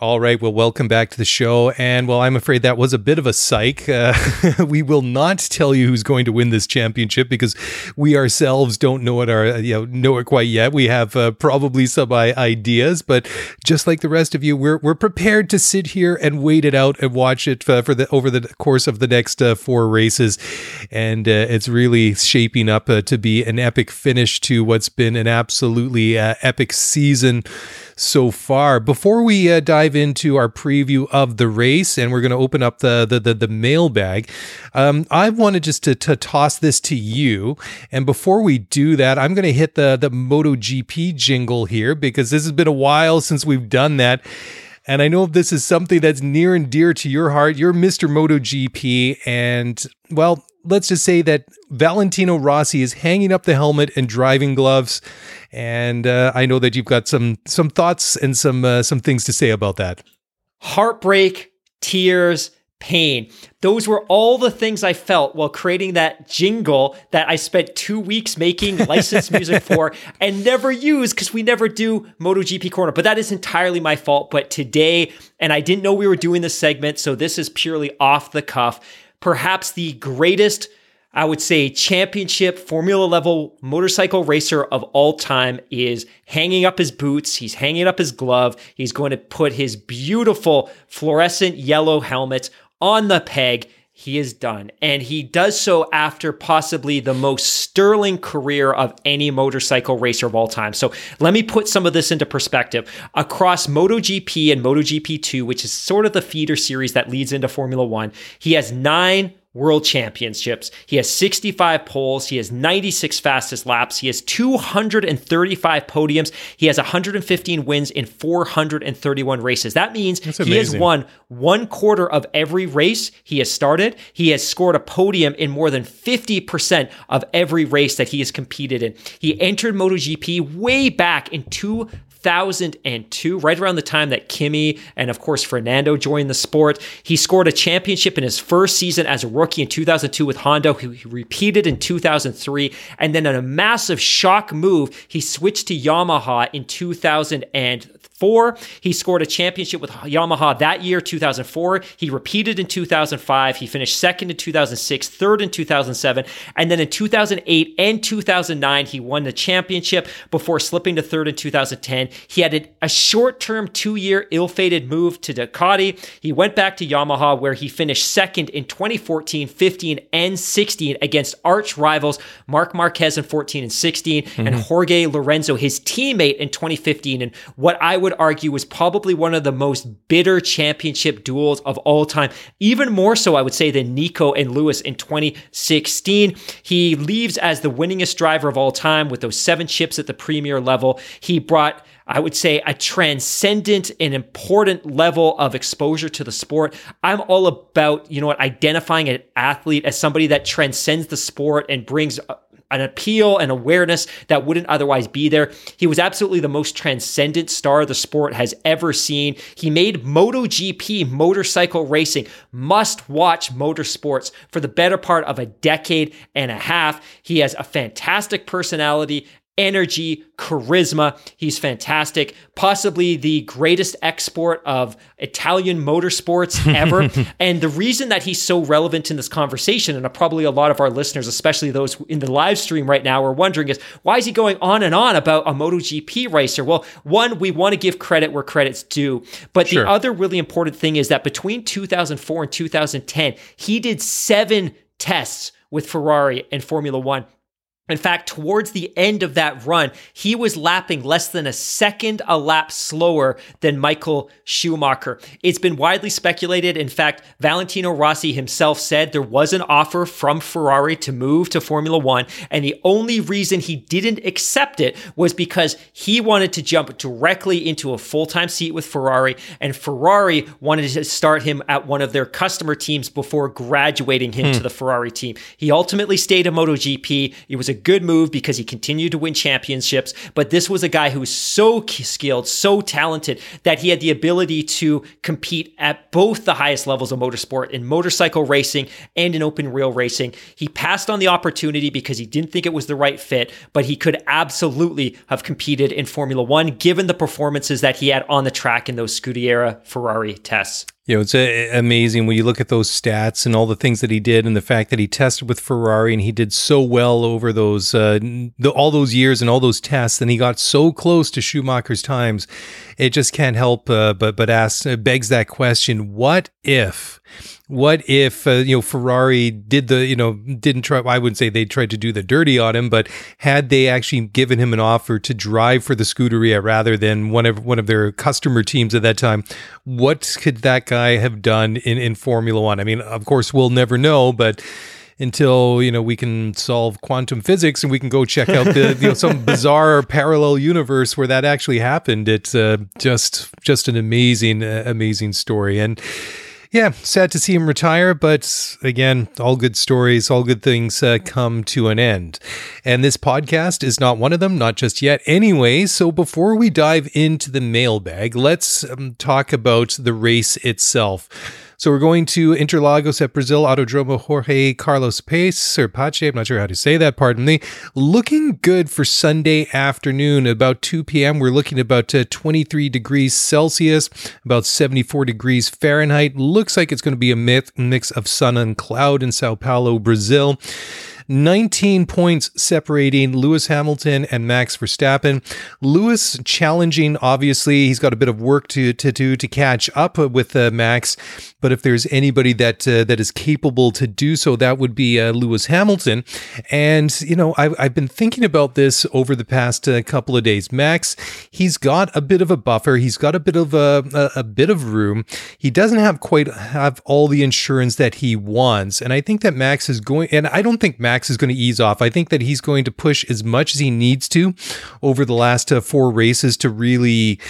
S2: All right. Well, welcome back to the show. And well, I'm afraid that was a bit of a psych. Uh, we will not tell you who's going to win this championship because we ourselves don't know it. Our you know know it quite yet. We have uh, probably some ideas, but just like the rest of you, we're we're prepared to sit here and wait it out and watch it uh, for the over the course of the next uh, four races. And uh, it's really shaping up uh, to be an epic finish to what's been an absolutely epic season so far. Before we uh, dive into our preview of the race, and we're going to open up the the the, the mailbag, um, I wanted just to, to toss this to you. And before we do that, I'm going to hit the the MotoGP jingle here because this has been a while since we've done that. And I know this is something that's near and dear to your heart. You're Mr. MotoGP. And, well, let's just say that Valentino Rossi is hanging up the helmet and driving gloves. And uh, I know that you've got some some thoughts and some uh, some things to say about that.
S1: Heartbreak, tears, pain. Those were all the things I felt while creating that jingle that I spent two weeks making licensed music for and never use because we never do MotoGP Corner. But that is entirely my fault. But today, and I didn't know we were doing this segment, so this is purely off the cuff. Perhaps the greatest I would say championship Formula level motorcycle racer of all time is hanging up his boots. He's hanging up his glove. He's going to put his beautiful fluorescent yellow helmet on the peg. He is done. And he does so after possibly the most sterling career of any motorcycle racer of all time. So let me put some of this into perspective. Across MotoGP and MotoGP2, which is sort of the feeder series that leads into Formula One, he has nine world championships. He has 65 poles. He has 96 fastest laps. He has 235 podiums. He has 115 wins in 431 races. That means he has won one quarter of every race he has started. He has scored a podium in more than 50% of every race that he has competed in. He entered MotoGP way back in 2000. 2002, right around the time that Kimi and, of course, Fernando joined the sport. He scored a championship in his first season as a rookie in 2002 with Honda, he repeated in 2003. And then, in a massive shock move, he switched to Yamaha in 2003 four. He scored a championship with Yamaha that year, 2004. He repeated in 2005. He finished second in 2006, third in 2007. And then in 2008 and 2009, he won the championship before slipping to third in 2010. He had a short term, two year ill fated move to Ducati. He went back to Yamaha, where he finished second in 2014, 15, and 16 against arch rivals Marc Marquez in 14 and 16, mm-hmm. and Jorge Lorenzo, his teammate in 2015. And what I would would argue was probably one of the most bitter championship duels of all time. Even more so, I would say, than Nico and Lewis in 2016. He leaves as the winningest driver of all time with those seven chips at the premier level. He brought I would say a transcendent and important level of exposure to the sport. I'm all about, you know what, identifying an athlete as somebody that transcends the sport and brings an appeal and awareness that wouldn't otherwise be there. He was absolutely the most transcendent star the sport has ever seen. He made MotoGP motorcycle racing must watch motorsports for the better part of a decade and a half. He has a fantastic personality energy, charisma. He's fantastic. Possibly the greatest export of Italian motorsports ever. and the reason that he's so relevant in this conversation, and probably a lot of our listeners, especially those in the live stream right now, are wondering is why is he going on and on about a MotoGP racer? Well, one, we want to give credit where credit's due. But sure. the other really important thing is that between 2004 and 2010, he did seven tests with Ferrari and Formula One. In fact, towards the end of that run, he was lapping less than a second a lap slower than Michael Schumacher. It's been widely speculated. In fact, Valentino Rossi himself said there was an offer from Ferrari to move to Formula One, and the only reason he didn't accept it was because he wanted to jump directly into a full time seat with Ferrari, and Ferrari wanted to start him at one of their customer teams before graduating him hmm. to the Ferrari team. He ultimately stayed in MotoGP. It was a good move because he continued to win championships. But this was a guy who was so skilled, so talented that he had the ability to compete at both the highest levels of motorsport in motorcycle racing and in open wheel racing. He passed on the opportunity because he didn't think it was the right fit, but he could absolutely have competed in Formula One given the performances that he had on the track in those Scuderia Ferrari tests.
S2: You know, it's a, uh, amazing when you look at those stats and all the things that he did, and the fact that he tested with Ferrari and he did so well over those uh, the, all those years and all those tests, and he got so close to Schumacher's times. It just can't help uh, but but ask uh, begs that question: What if? what if uh, you know Ferrari did the you know didn't try I wouldn't say they tried to do the dirty on him but had they actually given him an offer to drive for the Scuderia rather than one of one of their customer teams at that time what could that guy have done in in Formula 1 I mean of course we'll never know but until you know we can solve quantum physics and we can go check out the you know some bizarre parallel universe where that actually happened it's uh, just just an amazing uh, amazing story and yeah, sad to see him retire, but again, all good stories, all good things uh, come to an end. And this podcast is not one of them, not just yet anyway. So before we dive into the mailbag, let's um, talk about the race itself. So we're going to Interlagos at Brazil Autodromo Jorge Carlos Pace or Pache. I'm not sure how to say that. Pardon me. Looking good for Sunday afternoon, about 2 p.m. We're looking about uh, 23 degrees Celsius, about 74 degrees Fahrenheit. Looks like it's going to be a myth, mix of sun and cloud in Sao Paulo, Brazil. 19 points separating Lewis Hamilton and Max Verstappen. Lewis challenging, obviously, he's got a bit of work to, to do to catch up with uh, Max. But if there's anybody that uh, that is capable to do so, that would be uh, Lewis Hamilton. And you know, I've, I've been thinking about this over the past uh, couple of days. Max, he's got a bit of a buffer. He's got a bit of a, a, a bit of room. He doesn't have quite have all the insurance that he wants, and I think that Max is going. And I don't think Max Max is going to ease off. I think that he's going to push as much as he needs to over the last uh, four races to really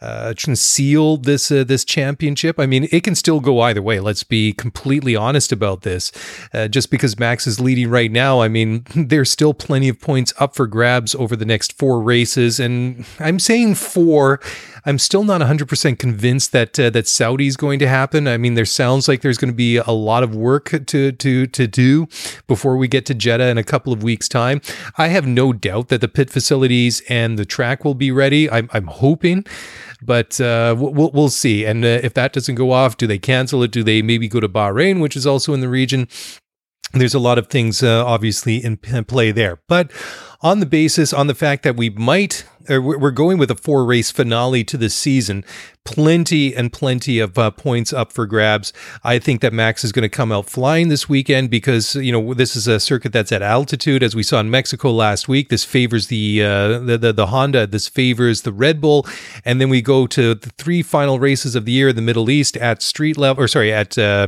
S2: uh, this uh, this championship. I mean, it can still go either way. Let's be completely honest about this. Uh, just because Max is leading right now, I mean, there's still plenty of points up for grabs over the next four races, and I'm saying four. I'm still not 100% convinced that uh, that Saudi is going to happen. I mean, there sounds like there's going to be a lot of work to to to do before we get to Jeddah in a couple of weeks' time. I have no doubt that the pit facilities and the track will be ready. I'm, I'm hoping, but uh, we'll we'll see. And uh, if that doesn't go off, do they cancel it? Do they maybe go to Bahrain, which is also in the region? There's a lot of things uh, obviously in play there, but on the basis, on the fact that we might we're going with a four race finale to the season. Plenty and plenty of uh, points up for grabs. I think that Max is going to come out flying this weekend because you know this is a circuit that's at altitude, as we saw in Mexico last week. This favors the uh, the, the, the Honda. This favors the Red Bull, and then we go to the three final races of the year in the Middle East at street level, or sorry, at uh,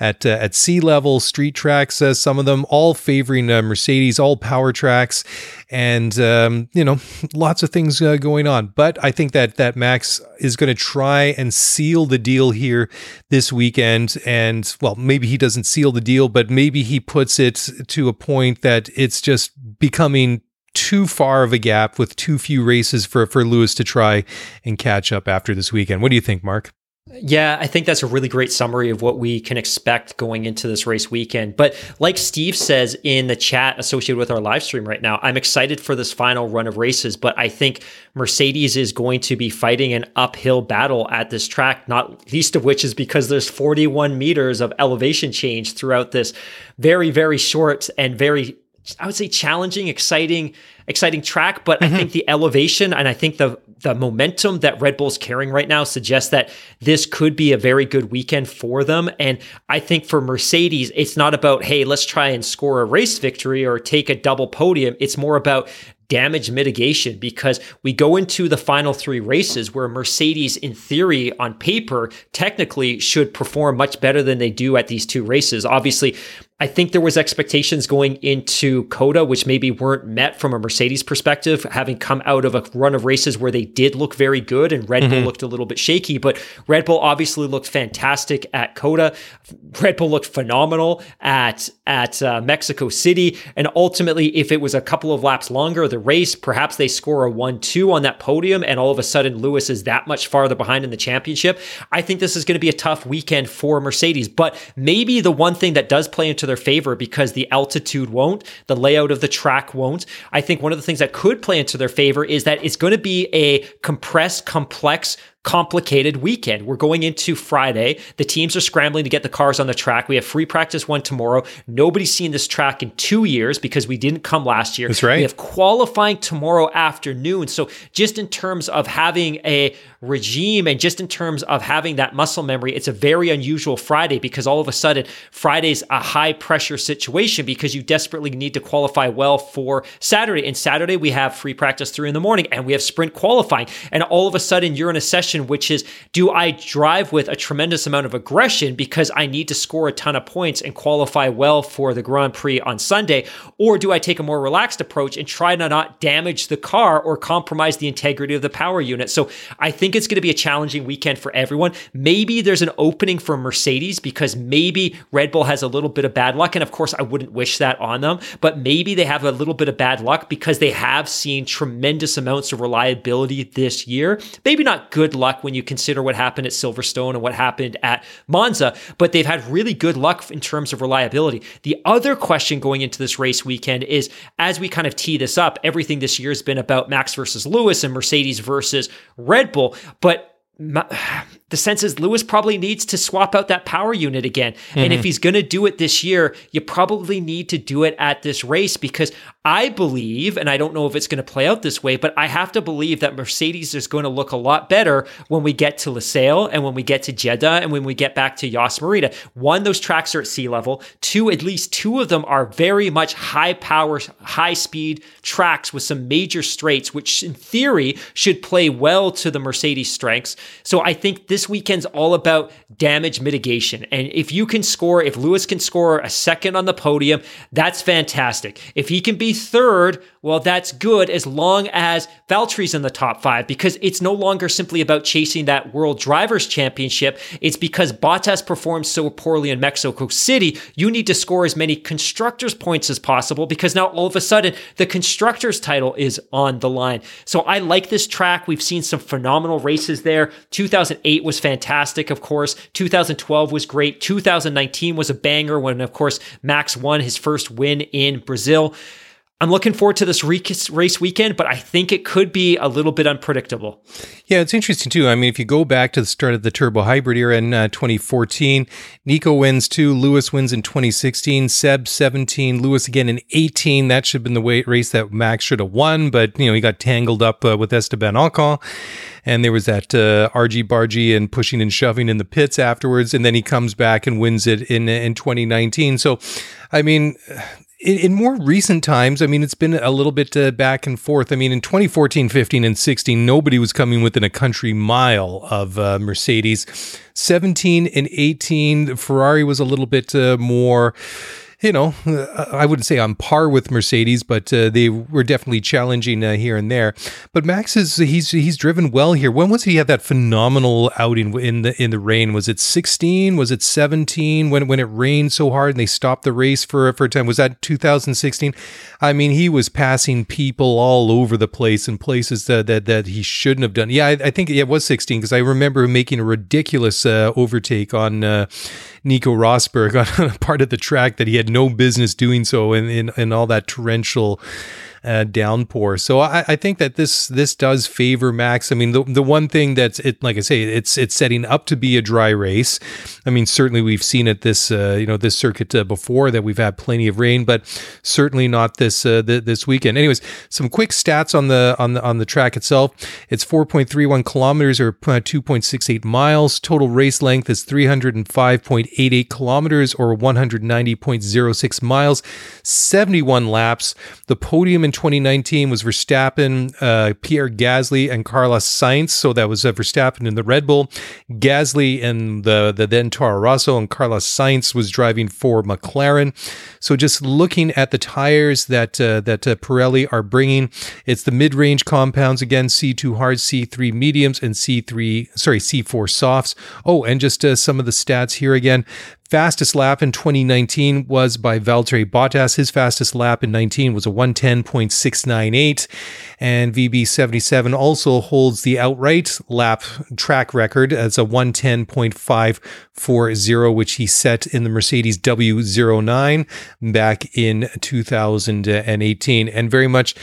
S2: at uh, at sea level street tracks. Uh, some of them all favoring uh, Mercedes, all power tracks, and um, you know lots of things uh, going on. But I think that that Max is going to try and seal the deal here this weekend. And well, maybe he doesn't seal the deal, but maybe he puts it to a point that it's just becoming too far of a gap with too few races for for Lewis to try and catch up after this weekend. What do you think, Mark?
S1: Yeah, I think that's a really great summary of what we can expect going into this race weekend. But like Steve says in the chat associated with our live stream right now, I'm excited for this final run of races, but I think Mercedes is going to be fighting an uphill battle at this track, not least of which is because there's 41 meters of elevation change throughout this very, very short and very I would say challenging, exciting, exciting track, but mm-hmm. I think the elevation and I think the the momentum that Red Bull's carrying right now suggests that this could be a very good weekend for them. And I think for Mercedes, it's not about, hey, let's try and score a race victory or take a double podium. It's more about damage mitigation because we go into the final three races where Mercedes, in theory, on paper, technically should perform much better than they do at these two races. Obviously, I think there was expectations going into COTA, which maybe weren't met from a Mercedes perspective, having come out of a run of races where they did look very good and Red mm-hmm. Bull looked a little bit shaky. But Red Bull obviously looked fantastic at COTA. Red Bull looked phenomenal at at uh, Mexico City, and ultimately, if it was a couple of laps longer, the race, perhaps they score a one-two on that podium, and all of a sudden Lewis is that much farther behind in the championship. I think this is going to be a tough weekend for Mercedes, but maybe the one thing that does play into their favor because the altitude won't, the layout of the track won't. I think one of the things that could play into their favor is that it's going to be a compressed, complex complicated weekend. We're going into Friday. The teams are scrambling to get the cars on the track. We have free practice one tomorrow. Nobody's seen this track in two years because we didn't come last year.
S2: That's right.
S1: We have qualifying tomorrow afternoon. So just in terms of having a regime and just in terms of having that muscle memory, it's a very unusual Friday because all of a sudden Friday's a high pressure situation because you desperately need to qualify well for Saturday. And Saturday we have free practice three in the morning and we have sprint qualifying. And all of a sudden you're in a session question, which is do I drive with a tremendous amount of aggression because I need to score a ton of points and qualify well for the Grand Prix on Sunday? Or do I take a more relaxed approach and try to not damage the car or compromise the integrity of the power unit? So I think it's going to be a challenging weekend for everyone. Maybe there's an opening for Mercedes because maybe Red Bull has a little bit of bad luck. And of course, I wouldn't wish that on them, but maybe they have a little bit of bad luck because they have seen tremendous amounts of reliability this year. Maybe not good luck when you consider what happened at Silverstone and what happened at Monza, but they've had really good luck in terms of reliability. The other question going into this race weekend is as we kind of tee this up, everything this year has been about Max versus Lewis and Mercedes versus Red Bull, but the sense is Lewis probably needs to swap out that power unit again. Mm-hmm. And if mm-hmm. he's going to do it this year, you probably need to do it at this race because I believe, and I don't know if it's going to play out this way, but I have to believe that Mercedes is going to look a lot better when we get to Losail and when we get to Jeddah and when we get back to Yas Marina. One, those tracks are at sea level. Two, at least two of them are very much high power, high speed tracks with some major straights, which in theory should play well to the Mercedes strengths. So I think this weekend's all about damage mitigation. And if you can score, if Lewis can score a second on the podium, that's fantastic. If he can be third, well, that's good as long as Valtteri's in the top five because it's no longer simply about chasing that World Drivers' Championship. It's because Bottas performed so poorly in Mexico City. You need to score as many constructors' points as possible because now all of a sudden the constructors' title is on the line. So I like this track. We've seen some phenomenal races there. 2008 was fantastic, of course. 2012 was great. 2019 was a banger when, of course, Max won his first win in Brazil. I'm looking forward to this race weekend, but I think it could be a little bit unpredictable.
S2: Yeah, it's interesting too. I mean, if you go back to the start of the turbo hybrid era in uh, 2014, Nico wins two, Lewis wins in 2016, Seb 17, Lewis again in 18. That should have been the race that Max should have won, but you know he got tangled up uh, with Esteban Ocon, and there was that uh, RG bargy and pushing and shoving in the pits afterwards, and then he comes back and wins it in in 2019. So, I mean in, in, more recent times, I mean, it's been a little bit uh, back and forth. I mean, in 2014, 15, and 16, nobody was coming within a country mile of uh, Mercedes. 17 and 18, Ferrari was a little bit uh, more you know, I wouldn't say on par with Mercedes, but uh, they were definitely challenging uh, here and there. But Max is he's he's driven well here. When was he had that phenomenal outing in the in the rain? Was it 16? Was it 17 when when it rained so hard and they stopped the race for for a time? Was that 2016? I mean, he was passing people all over the place in places that that, that he shouldn't have done. Yeah, I, I think it was 16 because I remember making a ridiculous uh, overtake on uh, Nico Rosberg on a part of the track that he had no business doing so in, in, in all that torrential uh, downpour. So I, I, think that this this does favor Max. I mean, the the one thing that's it, like I say, it's it's setting up to be a dry race. I mean, certainly we've seen it this uh, you know this circuit uh, before that we've had plenty of rain, but certainly not this uh, th- this weekend. Anyways, some quick stats on the on the on the track itself. It's 4.31 kilometers or uh, 2.68 miles. Total race length is 305.88 kilometers or 190.06 miles. 71 laps. The podium in 2019 was Verstappen, uh, Pierre Gasly, and Carlos Sainz. So that was uh, Verstappen in the Red Bull, Gasly and the, the then Toro Rosso, and Carlos Sainz was driving for McLaren. So just looking at the tires that uh, that uh, Pirelli are bringing, it's the mid-range compounds again: C2 hard, C3 mediums, and C3 sorry C4 softs. Oh, and just uh, some of the stats here again. Fastest lap in 2019 was by Valtteri Bottas. His fastest lap in 19 was a 110.698. And VB77 also holds the outright lap track record as a 110.540, which he set in the Mercedes W09 back in 2018. And very much,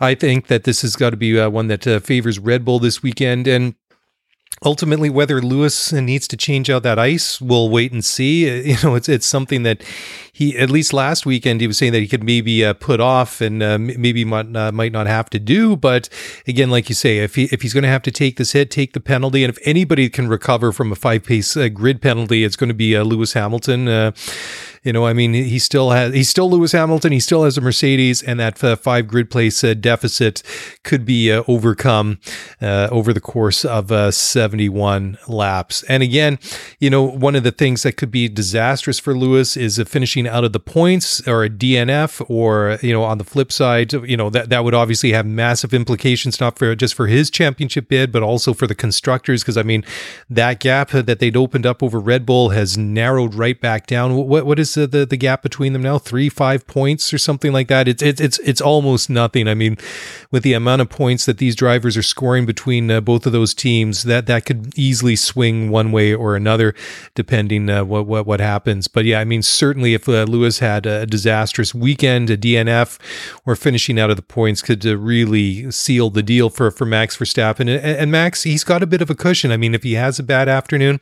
S2: I think that this has got to be uh, one that uh, favors Red Bull this weekend. And ultimately whether Lewis needs to change out that ICE we'll wait and see. You know it's it's something that he at least last weekend he was saying that he could maybe uh, put off and uh, maybe might, uh, might not have to do. But again like you say if he if he's going to have to take this hit take the penalty and if anybody can recover from a five pace uh, grid penalty it's going to be uh, Lewis Hamilton. Uh, you know, I mean, he still has, he's still Lewis Hamilton. He still has a Mercedes, and that uh, five grid place uh, deficit could be uh, overcome uh, over the course of uh, 71 laps. And again, you know, one of the things that could be disastrous for Lewis is finishing out of the points or a DNF, or, you know, on the flip side, you know, that, that would obviously have massive implications, not for just for his championship bid, but also for the constructors. Because, I mean, that gap that they'd opened up over Red Bull has narrowed right back down. What, what is the the gap between them now? Three, five points or something like that. It's it's it's it's almost nothing. I mean, with the amount of points that these drivers are scoring between uh, both of those teams, that that could easily swing one way or another, depending uh, what what what happens. But yeah, I mean, certainly if uh, Lewis had a disastrous weekend, a DNF, or finishing out of the points, could uh, really seal the deal for for Max Verstappen. And, and Max, he's got a bit of a cushion. I mean, if he has a bad afternoon,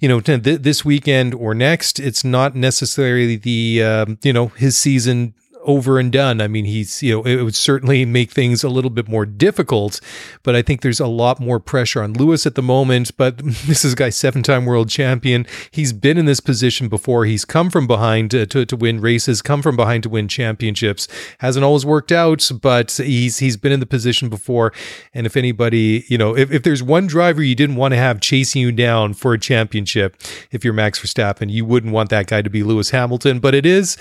S2: you know, th- this weekend or next, it's not necessarily the um, you know his season over and done. I mean, he's, you know, it would certainly make things a little bit more difficult, but I think there's a lot more pressure on Lewis at the moment. But this is a guy, seven time world champion. He's been in this position before. He's come from behind to, to, to, win races, come from behind to win championships. Hasn't always worked out, but he's, he's been in the position before. And if anybody, you know, if, if there's one driver you didn't want to have chasing you down for a championship, if you're Max Verstappen, you wouldn't want that guy to be Lewis Hamilton, but it is.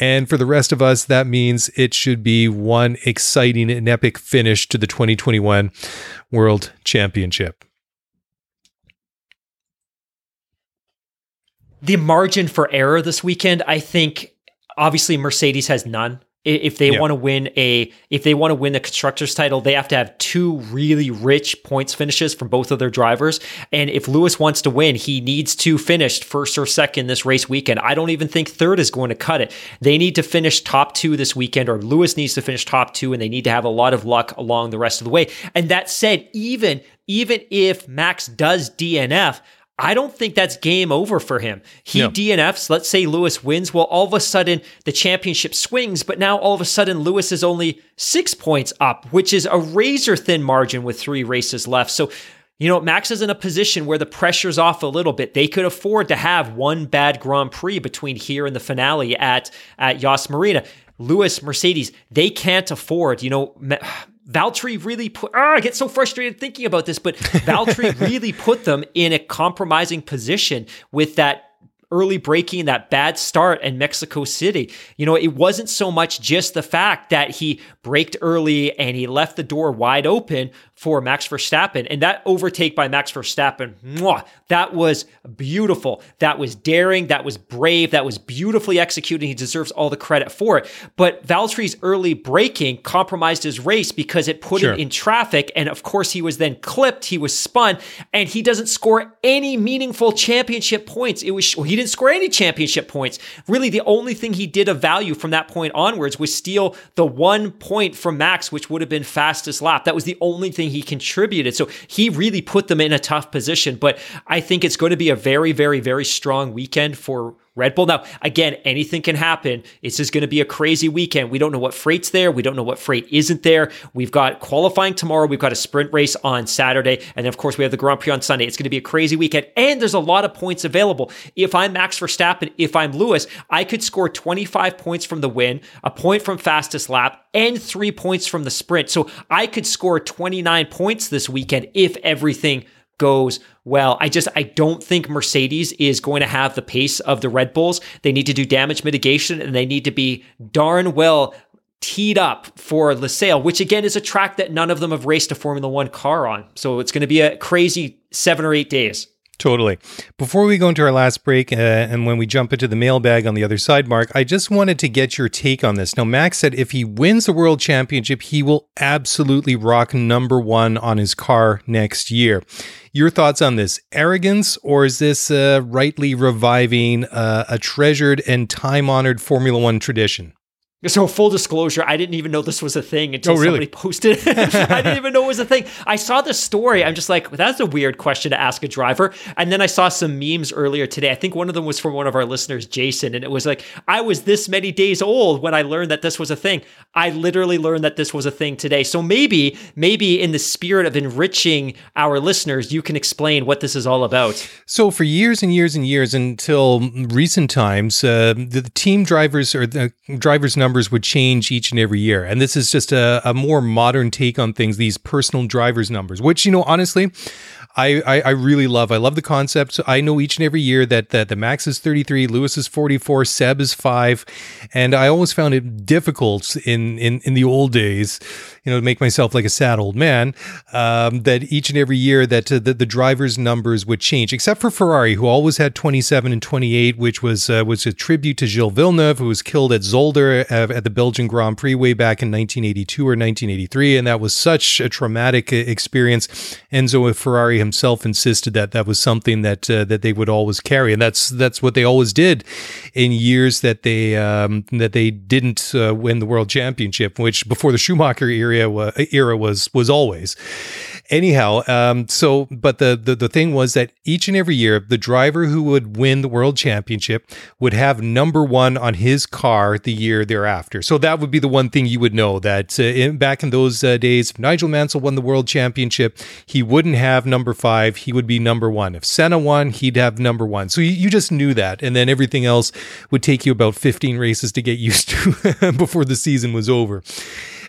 S2: And for the rest of us, that means it should be one exciting and epic finish to the 2021 World Championship.
S1: The margin for error this weekend, I think, obviously Mercedes has none if they yeah. want to win a if they want to win the constructors title they have to have two really rich points finishes from both of their drivers. And if lewis wants to win he needs to finish first or second this race weekend. I don't even think third is going to cut it. They need to finish top two this weekend or lewis needs to finish top two and they need to have a lot of luck along the rest of the way. And that said even even if max does dnf I don't think that's game over for him. He no. DNFs. Let's say Lewis wins. Well, all of a sudden the championship swings, but now all of a sudden Lewis is only six points up, which is a razor thin margin with three races left. So, you know, Max is in a position where the pressure's off a little bit. They could afford to have one bad Grand Prix between here and the finale at at Yas Marina. Lewis, Mercedes, they can't afford, you know, Valtteri really put, ah, I get so frustrated thinking about this, but Valtteri really put them in a compromising position with that early braking that bad start in Mexico City. You know, it wasn't so much just the fact that he braked early and he left the door wide open for Max Verstappen. And that overtake by Max Verstappen, mwah, that was beautiful. That was daring. That was brave. That was beautifully executed. He deserves all the credit for it. But Valtteri's early braking compromised his race because it put sure. him in traffic. And of course, he was then clipped. He was spun and he doesn't score any meaningful championship points. It was, well, he didn't score any championship points. Really, the only thing he did of value from that point onwards was steal the one point from Max, which would have been fastest lap. That was the only thing he contributed. So he really put them in a tough position. But I think it's going to be a very, very, very strong weekend for Red Bull. Now, again, anything can happen. It's just going to be a crazy weekend. We don't know what freight's there. We don't know what freight isn't there. We've got qualifying tomorrow. We've got a sprint race on Saturday. And of course, we have the Grand Prix on Sunday. It's going to be a crazy weekend. And there's a lot of points available. If I'm Max Verstappen, if I'm Lewis, I could score 25 points from the win, a point from fastest lap, and three points from the sprint. So I could score 29 points this weekend if everything goes well. I just I don't think Mercedes is going to have the pace of the Red Bulls. They need to do damage mitigation and they need to be darn well teed up for Losail, which again is a track that none of them have raced a Formula 1 car on. So it's going to be a crazy 7 or 8 days.
S2: Totally. Before we go into our last break, uh, and when we jump into the mailbag on the other side, Mark, I just wanted to get your take on this. Now, Max said if he wins the world championship, he will absolutely rock number one on his car next year. Your thoughts on this? Arrogance, or is this uh, rightly reviving uh, a treasured and time honored Formula One tradition?
S1: So full disclosure, I didn't even know this was a thing until oh, really? somebody posted. It. I didn't even know it was a thing. I saw the story. I'm just like, that's a weird question to ask a driver. And then I saw some memes earlier today. I think one of them was from one of our listeners, Jason, and it was like, I was this many days old when I learned that this was a thing. I literally learned that this was a thing today. So maybe, maybe in the spirit of enriching our listeners, you can explain what this is all about.
S2: So for years and years and years until recent times, uh, the team drivers or the drivers' number numbers would change each and every year. And this is just a, a more modern take on things, these personal driver's numbers, which, you know, honestly, I, I, I really love. I love the concept. So I know each and every year that, that the max is 33, Lewis is 44, Seb is five. And I always found it difficult in, in, in the old days, you know, to make myself like a sad old man, um, that each and every year that uh, the, the drivers' numbers would change, except for Ferrari, who always had 27 and 28, which was, uh, was a tribute to Gilles Villeneuve, who was killed at Zolder uh, at the Belgian Grand Prix way back in 1982 or 1983. And that was such a traumatic uh, experience. Enzo Ferrari insisted that that was something that uh, that they would always carry, and that's that's what they always did in years that they um, that they didn't uh, win the world championship, which before the Schumacher era era was was always. Anyhow, um, so but the, the the thing was that each and every year, the driver who would win the world championship would have number one on his car the year thereafter. So that would be the one thing you would know that uh, in, back in those uh, days, if Nigel Mansell won the world championship, he wouldn't have number five; he would be number one. If Senna won, he'd have number one. So you, just knew that, and then everything else would take you about fifteen races to get used to before the season was over.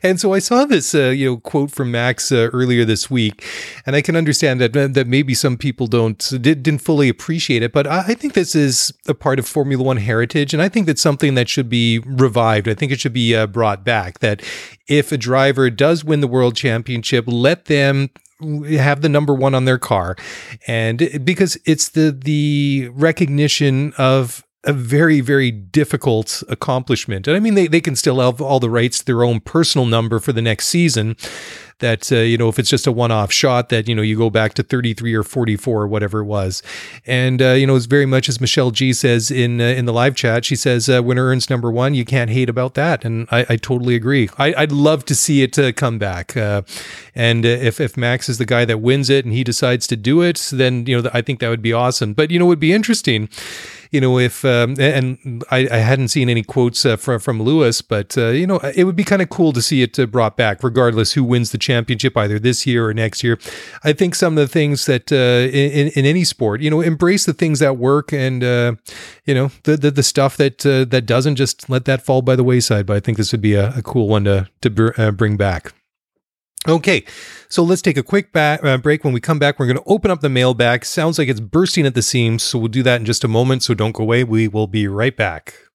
S2: And so I saw this, uh, you know, quote from Max uh, earlier this week, and I can understand that that maybe some people don't did, not fully appreciate it, but I, I think this is a part of Formula One heritage, and I think that's something that should be revived. I think it should be uh, brought back. That if a driver does win the world championship, let them have the number one on their car and because it's the the recognition of a very, very difficult accomplishment. And I mean, they, they can still have all the rights to their own personal number for the next season. That, uh, you know, if it's just a one off shot, that, you know, you go back to 33 or 44 or whatever it was. And, uh, you know, it's very much as Michelle G says in uh, in the live chat, she says, uh, winner earns number one. You can't hate about that. And I, I totally agree. I, would love to see it uh, come back. Uh, and if, if Max is the guy that wins it and he decides to do it, then, you know, I think that would be awesome. But, you know, it would be interesting you know, if um, and I, I, hadn't seen any quotes uh, from from Lewis, but uh, you know, it would be kind of cool to see it uh, brought back, regardless who wins the championship, either this year or next year. I think some of the things that uh, in, in any sport, you know, embrace the things that work, and uh, you know, the, the the, stuff that uh, that doesn't, just let that fall by the wayside. But I think this would be a, a cool one to to br- bring back. Okay, so let's take a quick uh, break. When we come back, we're going to open up the mailbag. Sounds like it's bursting at the seams, so we'll do that in just a moment. So don't go away. We will be right back.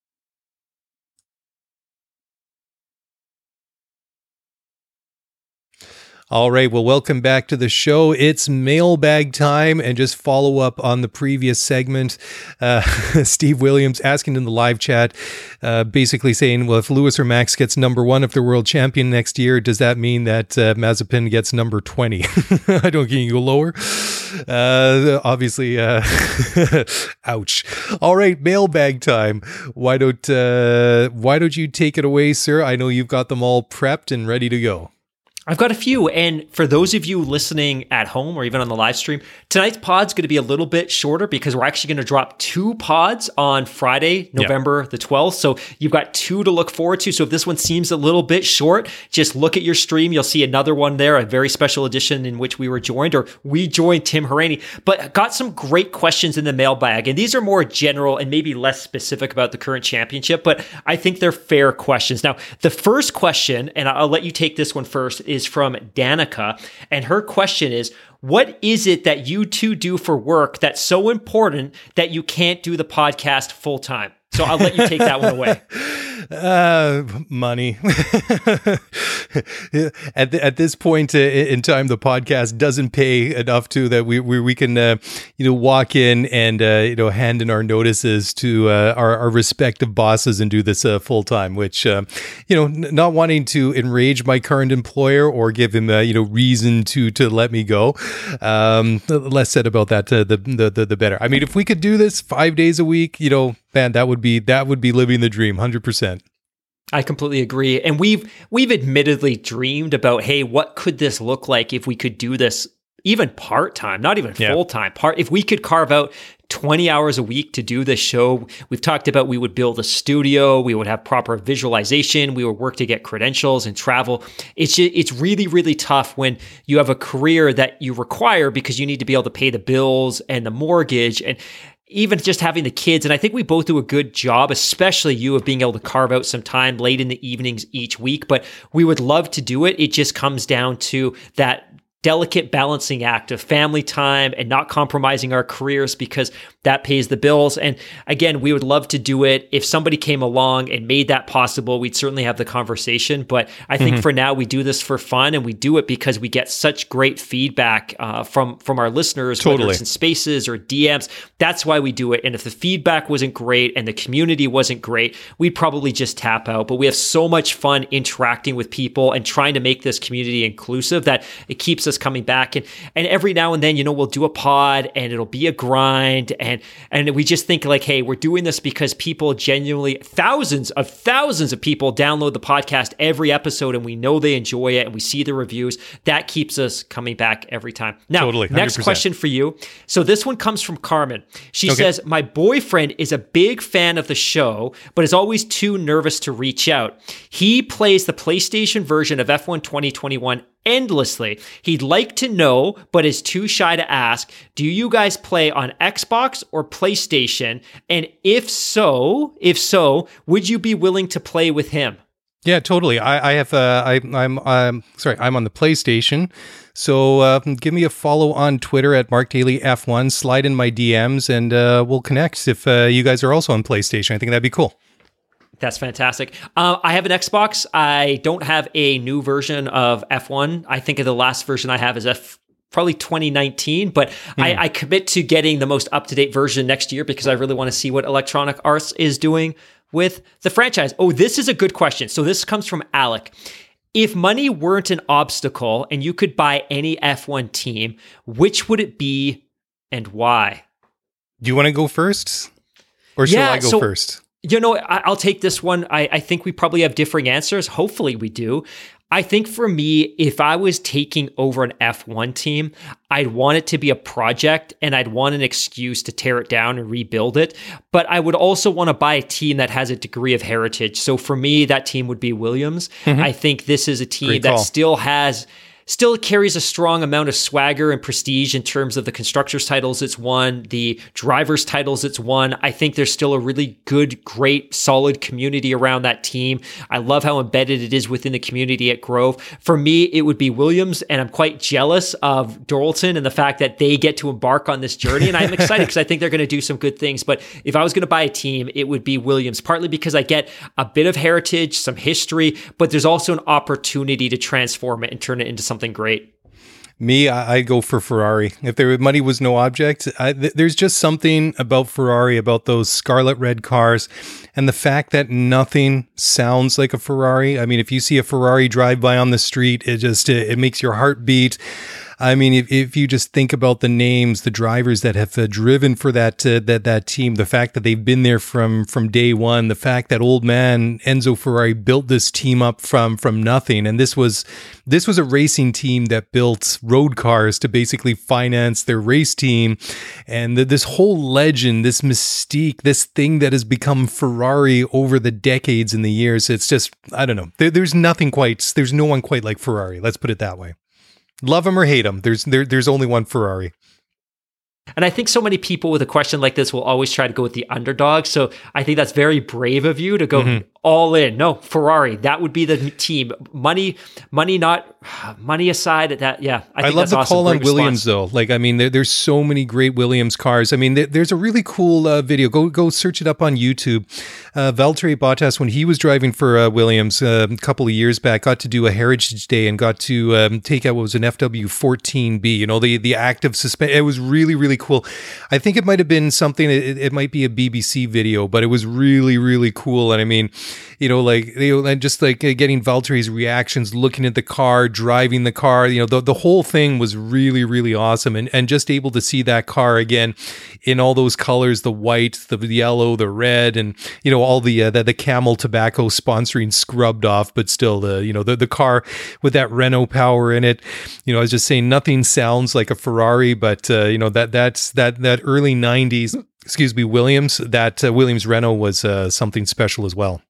S2: All right. Well, welcome back to the show. It's mailbag time. And just follow up on the previous segment. Uh, Steve Williams asking in the live chat, uh, basically saying, well, if Lewis or Max gets number one, if they're world champion next year, does that mean that uh, Mazepin gets number 20? I don't think you go lower. Uh, obviously, uh, ouch. All right. Mailbag time. Why don't, uh, why don't you take it away, sir? I know you've got them all prepped and ready to go.
S1: I've got a few. And for those of you listening at home or even on the live stream, tonight's pod's going to be a little bit shorter because we're actually going to drop two pods on Friday, November yeah. the 12th. So you've got two to look forward to. So if this one seems a little bit short, just look at your stream. You'll see another one there, a very special edition in which we were joined or we joined Tim Hauraney. But got some great questions in the mailbag. And these are more general and maybe less specific about the current championship, but I think they're fair questions. Now, the first question, and I'll let you take this one first, is from Danica. And her question is What is it that you two do for work that's so important that you can't do the podcast full time? So I'll let you take that one away.
S2: Uh, money. at the, at this point uh, in time, the podcast doesn't pay enough to that we we, we can uh, you know walk in and uh, you know hand in our notices to uh, our, our respective bosses and do this uh, full time. Which you know, n- not wanting to enrage my current employer or give him you know reason to to let me go. Um, less said about that, the, the the the better. I mean, if we could do this five days a week, you know, man, that would be that would be living the dream, hundred percent.
S1: I completely agree. And we've we've admittedly dreamed about, hey, what could this look like if we could do this even part-time, not even yeah. full-time. Part if we could carve out 20 hours a week to do this show. We've talked about we would build a studio, we would have proper visualization, we would work to get credentials and travel. It's just, it's really really tough when you have a career that you require because you need to be able to pay the bills and the mortgage and even just having the kids. And I think we both do a good job, especially you, of being able to carve out some time late in the evenings each week. But we would love to do it. It just comes down to that delicate balancing act of family time and not compromising our careers because that pays the bills. And again, we would love to do it. If somebody came along and made that possible, we'd certainly have the conversation. But I think mm-hmm. for now, we do this for fun and we do it because we get such great feedback uh, from from our listeners, totally. whether it's in spaces or DMs. That's why we do it. And if the feedback wasn't great and the community wasn't great, we'd probably just tap out. But we have so much fun interacting with people and trying to make this community inclusive that it keeps us us coming back and and every now and then you know we'll do a pod and it'll be a grind and and we just think like hey we're doing this because people genuinely thousands of thousands of people download the podcast every episode and we know they enjoy it and we see the reviews. That keeps us coming back every time. Now totally, next question for you. So this one comes from Carmen. She okay. says my boyfriend is a big fan of the show but is always too nervous to reach out. He plays the PlayStation version of F1 2021 endlessly. He'd like to know, but is too shy to ask, do you guys play on Xbox or PlayStation? And if so, if so, would you be willing to play with him?
S2: Yeah, totally. I, I have. Uh, I, I'm. Um, sorry. I'm on the PlayStation. So uh, give me a follow on Twitter at Mark Daly F1. Slide in my DMs, and uh, we'll connect. If uh, you guys are also on PlayStation, I think that'd be cool.
S1: That's fantastic. Uh, I have an Xbox. I don't have a new version of F1. I think the last version I have is F probably 2019, but mm. I, I, commit to getting the most up to date version next year because I really want to see what Electronic Arts is doing with the franchise. Oh, this is a good question. So this comes from Alec. If money weren't an obstacle and you could buy any F1 team, which would it be and why?
S2: Do you want to go first? Or should yeah, I go so, first?
S1: You know, I, will take this one. I, I think we probably have differing answers. Hopefully, we do. I think for me, if I was taking over an F1 team, I'd want it to be a project and I'd want an excuse to tear it down and rebuild it. But I would also want to buy a team that has a degree of heritage. So for me, that team would be Williams. Mm-hmm. I think this is a team that still has still carries a strong amount of swagger and prestige in terms of the constructors titles it's won, the drivers titles it's won. I think there's still a really good, great, solid community around that team. I love how embedded it is within the community at Grove. For me, it would be Williams, and I'm quite jealous of Dorilton and the fact that they get to embark on this journey. And I'm excited because I think they're going to do some good things. But if I was going to buy a team, it would be Williams, partly because I get a bit of heritage, some history, but there's also an opportunity to transform it and turn it into something something great.
S2: Me, I, I go for Ferrari. If there money was no object, I, th- there's just something about Ferrari, about those scarlet red cars, and the fact that nothing sounds like a Ferrari. I mean, if you see a Ferrari drive by on the street, it just it, it makes your heart beat. I mean, if, if you just think about the names, the drivers that have uh, driven for that uh, that that team, the fact that they've been there from from day one, the fact that old man Enzo Ferrari built this team up from from nothing, and this was this was a racing team that built road cars to basically finance their race team, and the, this whole legend, this mystique, this thing that has become Ferrari over the decades and the years. It's just I don't know. There, there's nothing quite. There's no one quite like Ferrari. Let's put it that way. Love him or hate him. There's there, there's only one Ferrari.
S1: And I think so many people with a question like this will always try to go with the underdog. So I think that's very brave of you to go mm-hmm. all in. No, Ferrari, that would be the team. Money, money, not money aside. at That yeah,
S2: I, I love the awesome. call on Williams though. Like I mean, there, there's so many great Williams cars. I mean, there, there's a really cool uh, video. Go go search it up on YouTube. Uh, Valtteri Bottas, when he was driving for uh, Williams uh, a couple of years back, got to do a Heritage Day and got to um, take out what was an FW14B. You know, the the active suspension. It was really really cool. I think it might have been something. It, it might be a BBC video, but it was really really cool. And I mean, you know, like you know, and just like uh, getting Valtteri's reactions, looking at the car driving the car. You know, the, the whole thing was really, really awesome. And, and just able to see that car again in all those colors the white, the yellow, the red, and, you know, all the, uh, the, the camel tobacco sponsoring scrubbed off, but still the, you know, the, the car with that Renault power in it. You know, I was just saying nothing sounds like a Ferrari, but, uh, you know, that that's that, that early 90s excuse me, Williams, that uh, Williams Renault was uh, something special as well.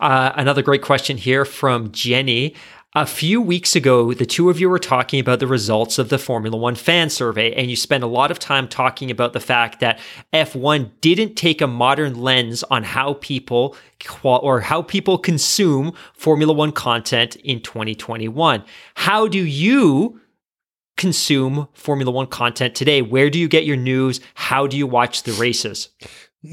S1: Uh, another great question here from Jenny. A few weeks ago, the two of you were talking about the results of the Formula One fan survey, and you spent a lot of time talking about the fact that F1 didn't take a modern lens on how people or how people consume Formula One content in 2021. How do you consume Formula One content today? Where do you get your news? How do you watch the races?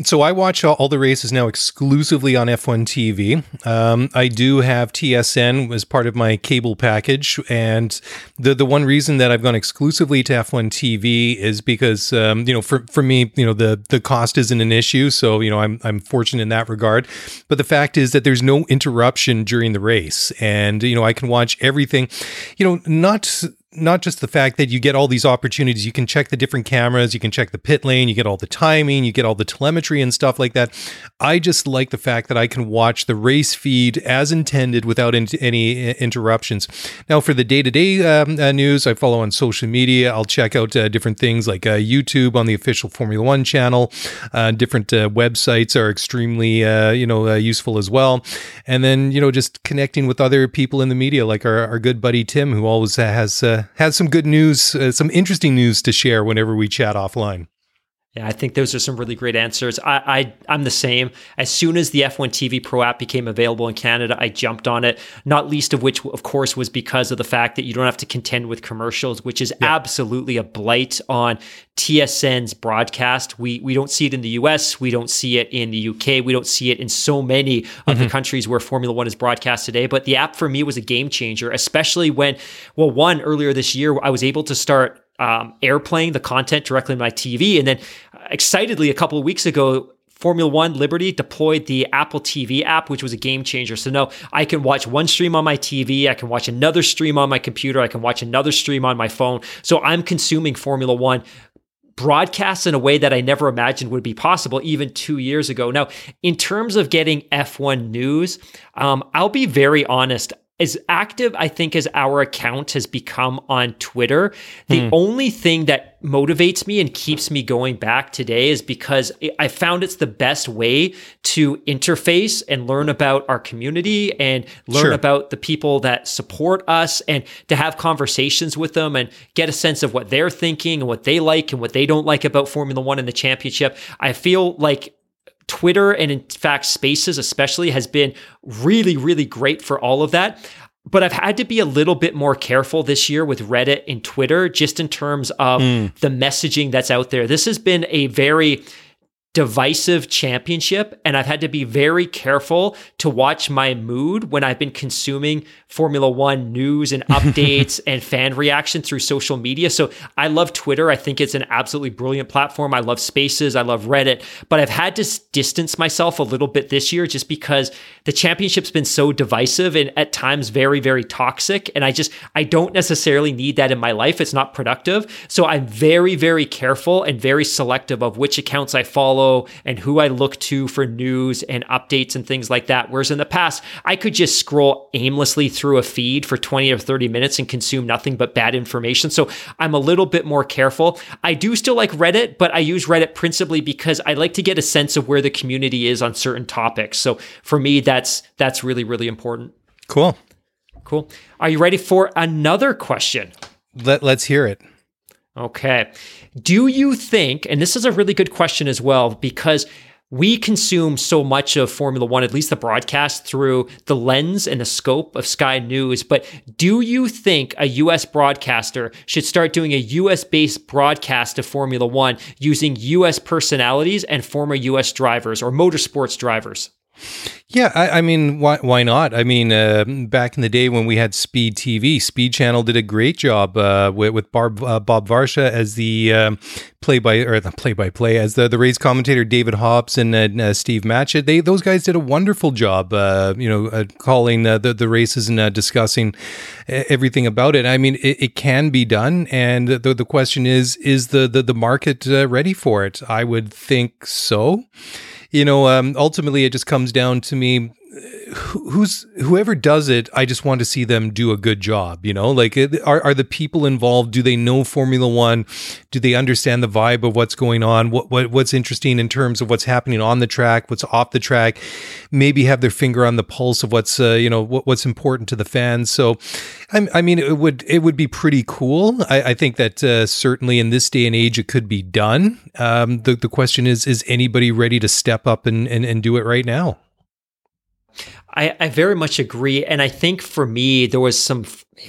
S2: So I watch all, the races now exclusively on F1 TV. Um, I do have TSN as part of my cable package, and the the one reason that I've gone exclusively to F1 TV is because um, you know for for me you know the the cost isn't an issue, so you know I'm I'm fortunate in that regard. But the fact is that there's no interruption during the race, and you know I can watch everything. You know not not just the fact that you get all these opportunities, you can check the different cameras, you can check the pit lane, you get all the timing, you get all the telemetry and stuff like that. I just like the fact that I can watch the race feed as intended without in- any uh, interruptions. Now, for the day to day news, I follow on social media. I'll check out uh, different things like uh, YouTube on the official Formula One channel. Uh, different uh, websites are extremely, uh, you know, useful as well. And then, you know, just connecting with other people in the media, like our, our good buddy Tim, who always has has some good news, uh, some interesting news to share whenever we chat offline.
S1: Yeah, I think those are some really great answers. I, I am the same. As soon as the F1 TV Pro app became available in Canada, I jumped on it. Not least of which, of course, was because of the fact that you don't have to contend with commercials, which is yeah. absolutely a blight on TSN's broadcast. We we don't see it in the US, we don't see it in the UK, we don't see it in so many of mm-hmm. the countries where Formula One is broadcast today. But the app for me was a game changer, especially when, well, one earlier this year, I was able to start um, airplaying the content directly on my TV. And then uh, excitedly, a couple of weeks ago, Formula One Liberty deployed the Apple TV app, which was a game changer. So now I can watch one stream on my TV, I can watch another stream on my computer, I can watch another stream on my phone. So I'm consuming Formula One broadcasts in a way that I never imagined would be possible even two years ago. Now, in terms of getting F1 news, um, I'll be very honest as active I think as our account has become on Twitter, the hmm. only thing that motivates me and keeps me going back today is because I found it's the best way to interface and learn about our community and learn sure. about the people that support us and to have conversations with them and get a sense of what they're thinking and what they like and what they don't like about Formula 1 and the championship. I feel like Twitter and in fact Spaces especially has been really really great for all of that. But I've had to be a little bit more careful this year with Reddit and Twitter just in terms of mm. the messaging that's out there. This has been a very divisive championship and I've had to be very careful to watch my mood when I've been consuming Formula 1 news and updates and fan reaction through social media. So I love Twitter. I think it's an absolutely brilliant platform. I love Spaces, I love Reddit, but I've had to distance myself a little bit this year just because the championship's been so divisive and at times very very toxic and I just I don't necessarily need that in my life. It's not productive. So I'm very very careful and very selective of which accounts I follow follow and who I look to for news and updates and things like that. Whereas in the past, I could just scroll aimlessly through a feed for 20 or 30 minutes and consume nothing but bad information. So I'm a little bit more careful. I do still like Reddit, but I use Reddit principally because I like to get a sense of where the community is on certain topics. So for me, that's that's really, really important.
S2: Cool.
S1: Cool. Are you ready for another question?
S2: Let, let's hear it.
S1: Okay. Do you think, and this is a really good question as well, because we consume so much of Formula One, at least the broadcast, through the lens and the scope of Sky News. But do you think a US broadcaster should start doing a US based broadcast of Formula One using US personalities and former US drivers or motorsports drivers?
S2: Yeah, I, I, mean, why why not? I mean, uh, back in the day when we had Speed TV, Speed Channel did a great job uh, with, with Barb, uh, Bob Varsha as the um, play by or the play by play as the the race commentator, David Hobbs and uh, Steve Matchett. They those guys did a wonderful job, uh, you know, uh, calling the the races and discussing everything about it. I mean, it, it, can be done, and the the question is, is the the, the market ready for it? I would think so you know, um, ultimately it just comes down to me who's whoever does it i just want to see them do a good job you know? Like are, are the people involved do they know formula one? Do they understand the vibe of what's going on? What, what what's interesting in terms of what's happening on the track what's off the track? Maybe have their finger on the pulse of what's uh, you know what, what's important to the fans. So I, I, mean it would it would be pretty cool. I, I think that uh, certainly in this day and age it could be done. Um, the, the question is is anybody ready to step up and, and, and do it right now
S1: I, I very much agree. And I think for me, there was some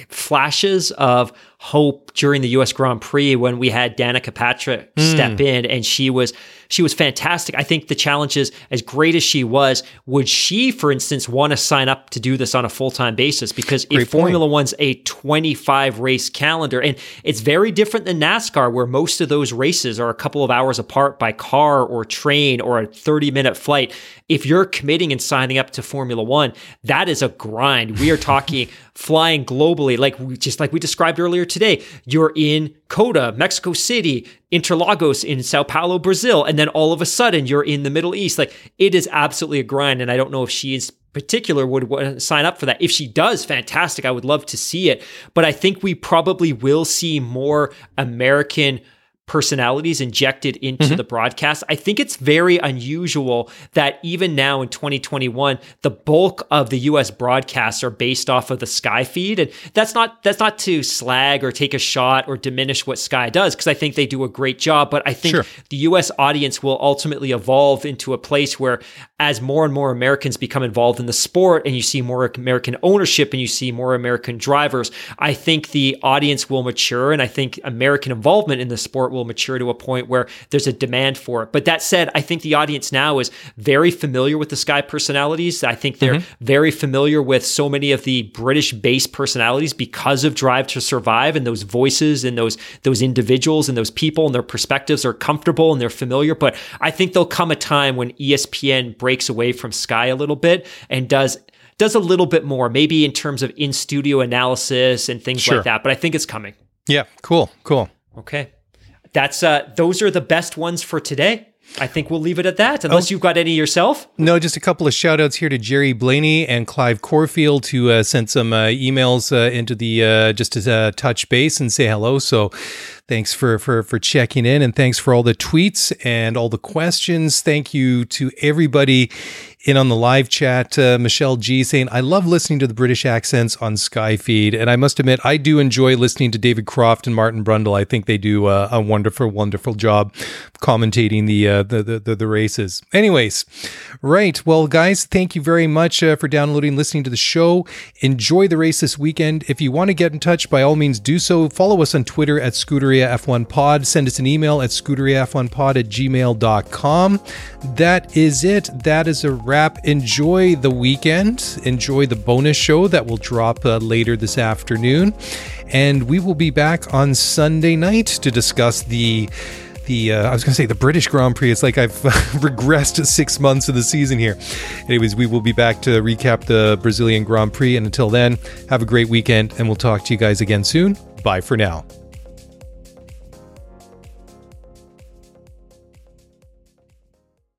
S1: flashes of hope during the US Grand Prix when we had Danica Patrick mm. step in and she was she was fantastic. I think the challenge is as great as she was, would she, for instance, want to sign up to do this on a full time basis? Because great if point. Formula One's a 25 race calendar, and it's very different than NASCAR, where most of those races are a couple of hours apart by car or train or a 30 minute flight. If you're committing and signing up to Formula One, that is a grind. We are talking flying globally, like we, just like we described earlier today. You're in COTA, Mexico City, Interlagos in Sao Paulo, Brazil, and then all of a sudden you're in the Middle East. Like it is absolutely a grind, and I don't know if she is particular would sign up for that. If she does, fantastic. I would love to see it. But I think we probably will see more American personalities injected into mm-hmm. the broadcast. I think it's very unusual that even now in 2021, the bulk of the US broadcasts are based off of the Sky feed. And that's not that's not to slag or take a shot or diminish what Sky does, because I think they do a great job. But I think sure. the US audience will ultimately evolve into a place where as more and more Americans become involved in the sport and you see more American ownership and you see more American drivers, I think the audience will mature and I think American involvement in the sport will mature to a point where there's a demand for it. But that said, I think the audience now is very familiar with the Sky personalities. I think they're mm-hmm. very familiar with so many of the British based personalities because of Drive to Survive and those voices and those those individuals and those people and their perspectives are comfortable and they're familiar. But I think there'll come a time when ESPN breaks away from Sky a little bit and does does a little bit more, maybe in terms of in studio analysis and things sure. like that. But I think it's coming.
S2: Yeah, cool, cool.
S1: Okay that's uh, those are the best ones for today. I think we'll leave it at that, unless oh, you've got any yourself.
S2: No, just a couple of shout outs here to Jerry Blaney and Clive Corfield who uh, sent some uh, emails uh, into the uh, just to uh, touch base and say hello. So thanks for, for, for checking in and thanks for all the tweets and all the questions. Thank you to everybody in on the live chat, uh, Michelle G saying, I love listening to the British accents on Sky Feed. And I must admit, I do enjoy listening to David Croft and Martin Brundle. I think they do uh, a wonderful, wonderful job commentating the uh, the, the, the races. Anyways, right. Well, guys, thank you very much uh, for downloading, listening to the show. Enjoy the race this weekend. If you want to get in touch, by all means, do so. Follow us on Twitter at Scuderia F1 Pod. Send us an email at scuderiaf1pod at gmail.com. That is it. That is a wrap. Enjoy the weekend. Enjoy the bonus show that will drop uh, later this afternoon. And we will be back on Sunday night to discuss the the uh, I was going to say the British Grand Prix. It's like I've regressed six months of the season here. Anyways, we will be back to recap the Brazilian Grand Prix. And until then, have a great weekend, and we'll talk to you guys again soon. Bye for now.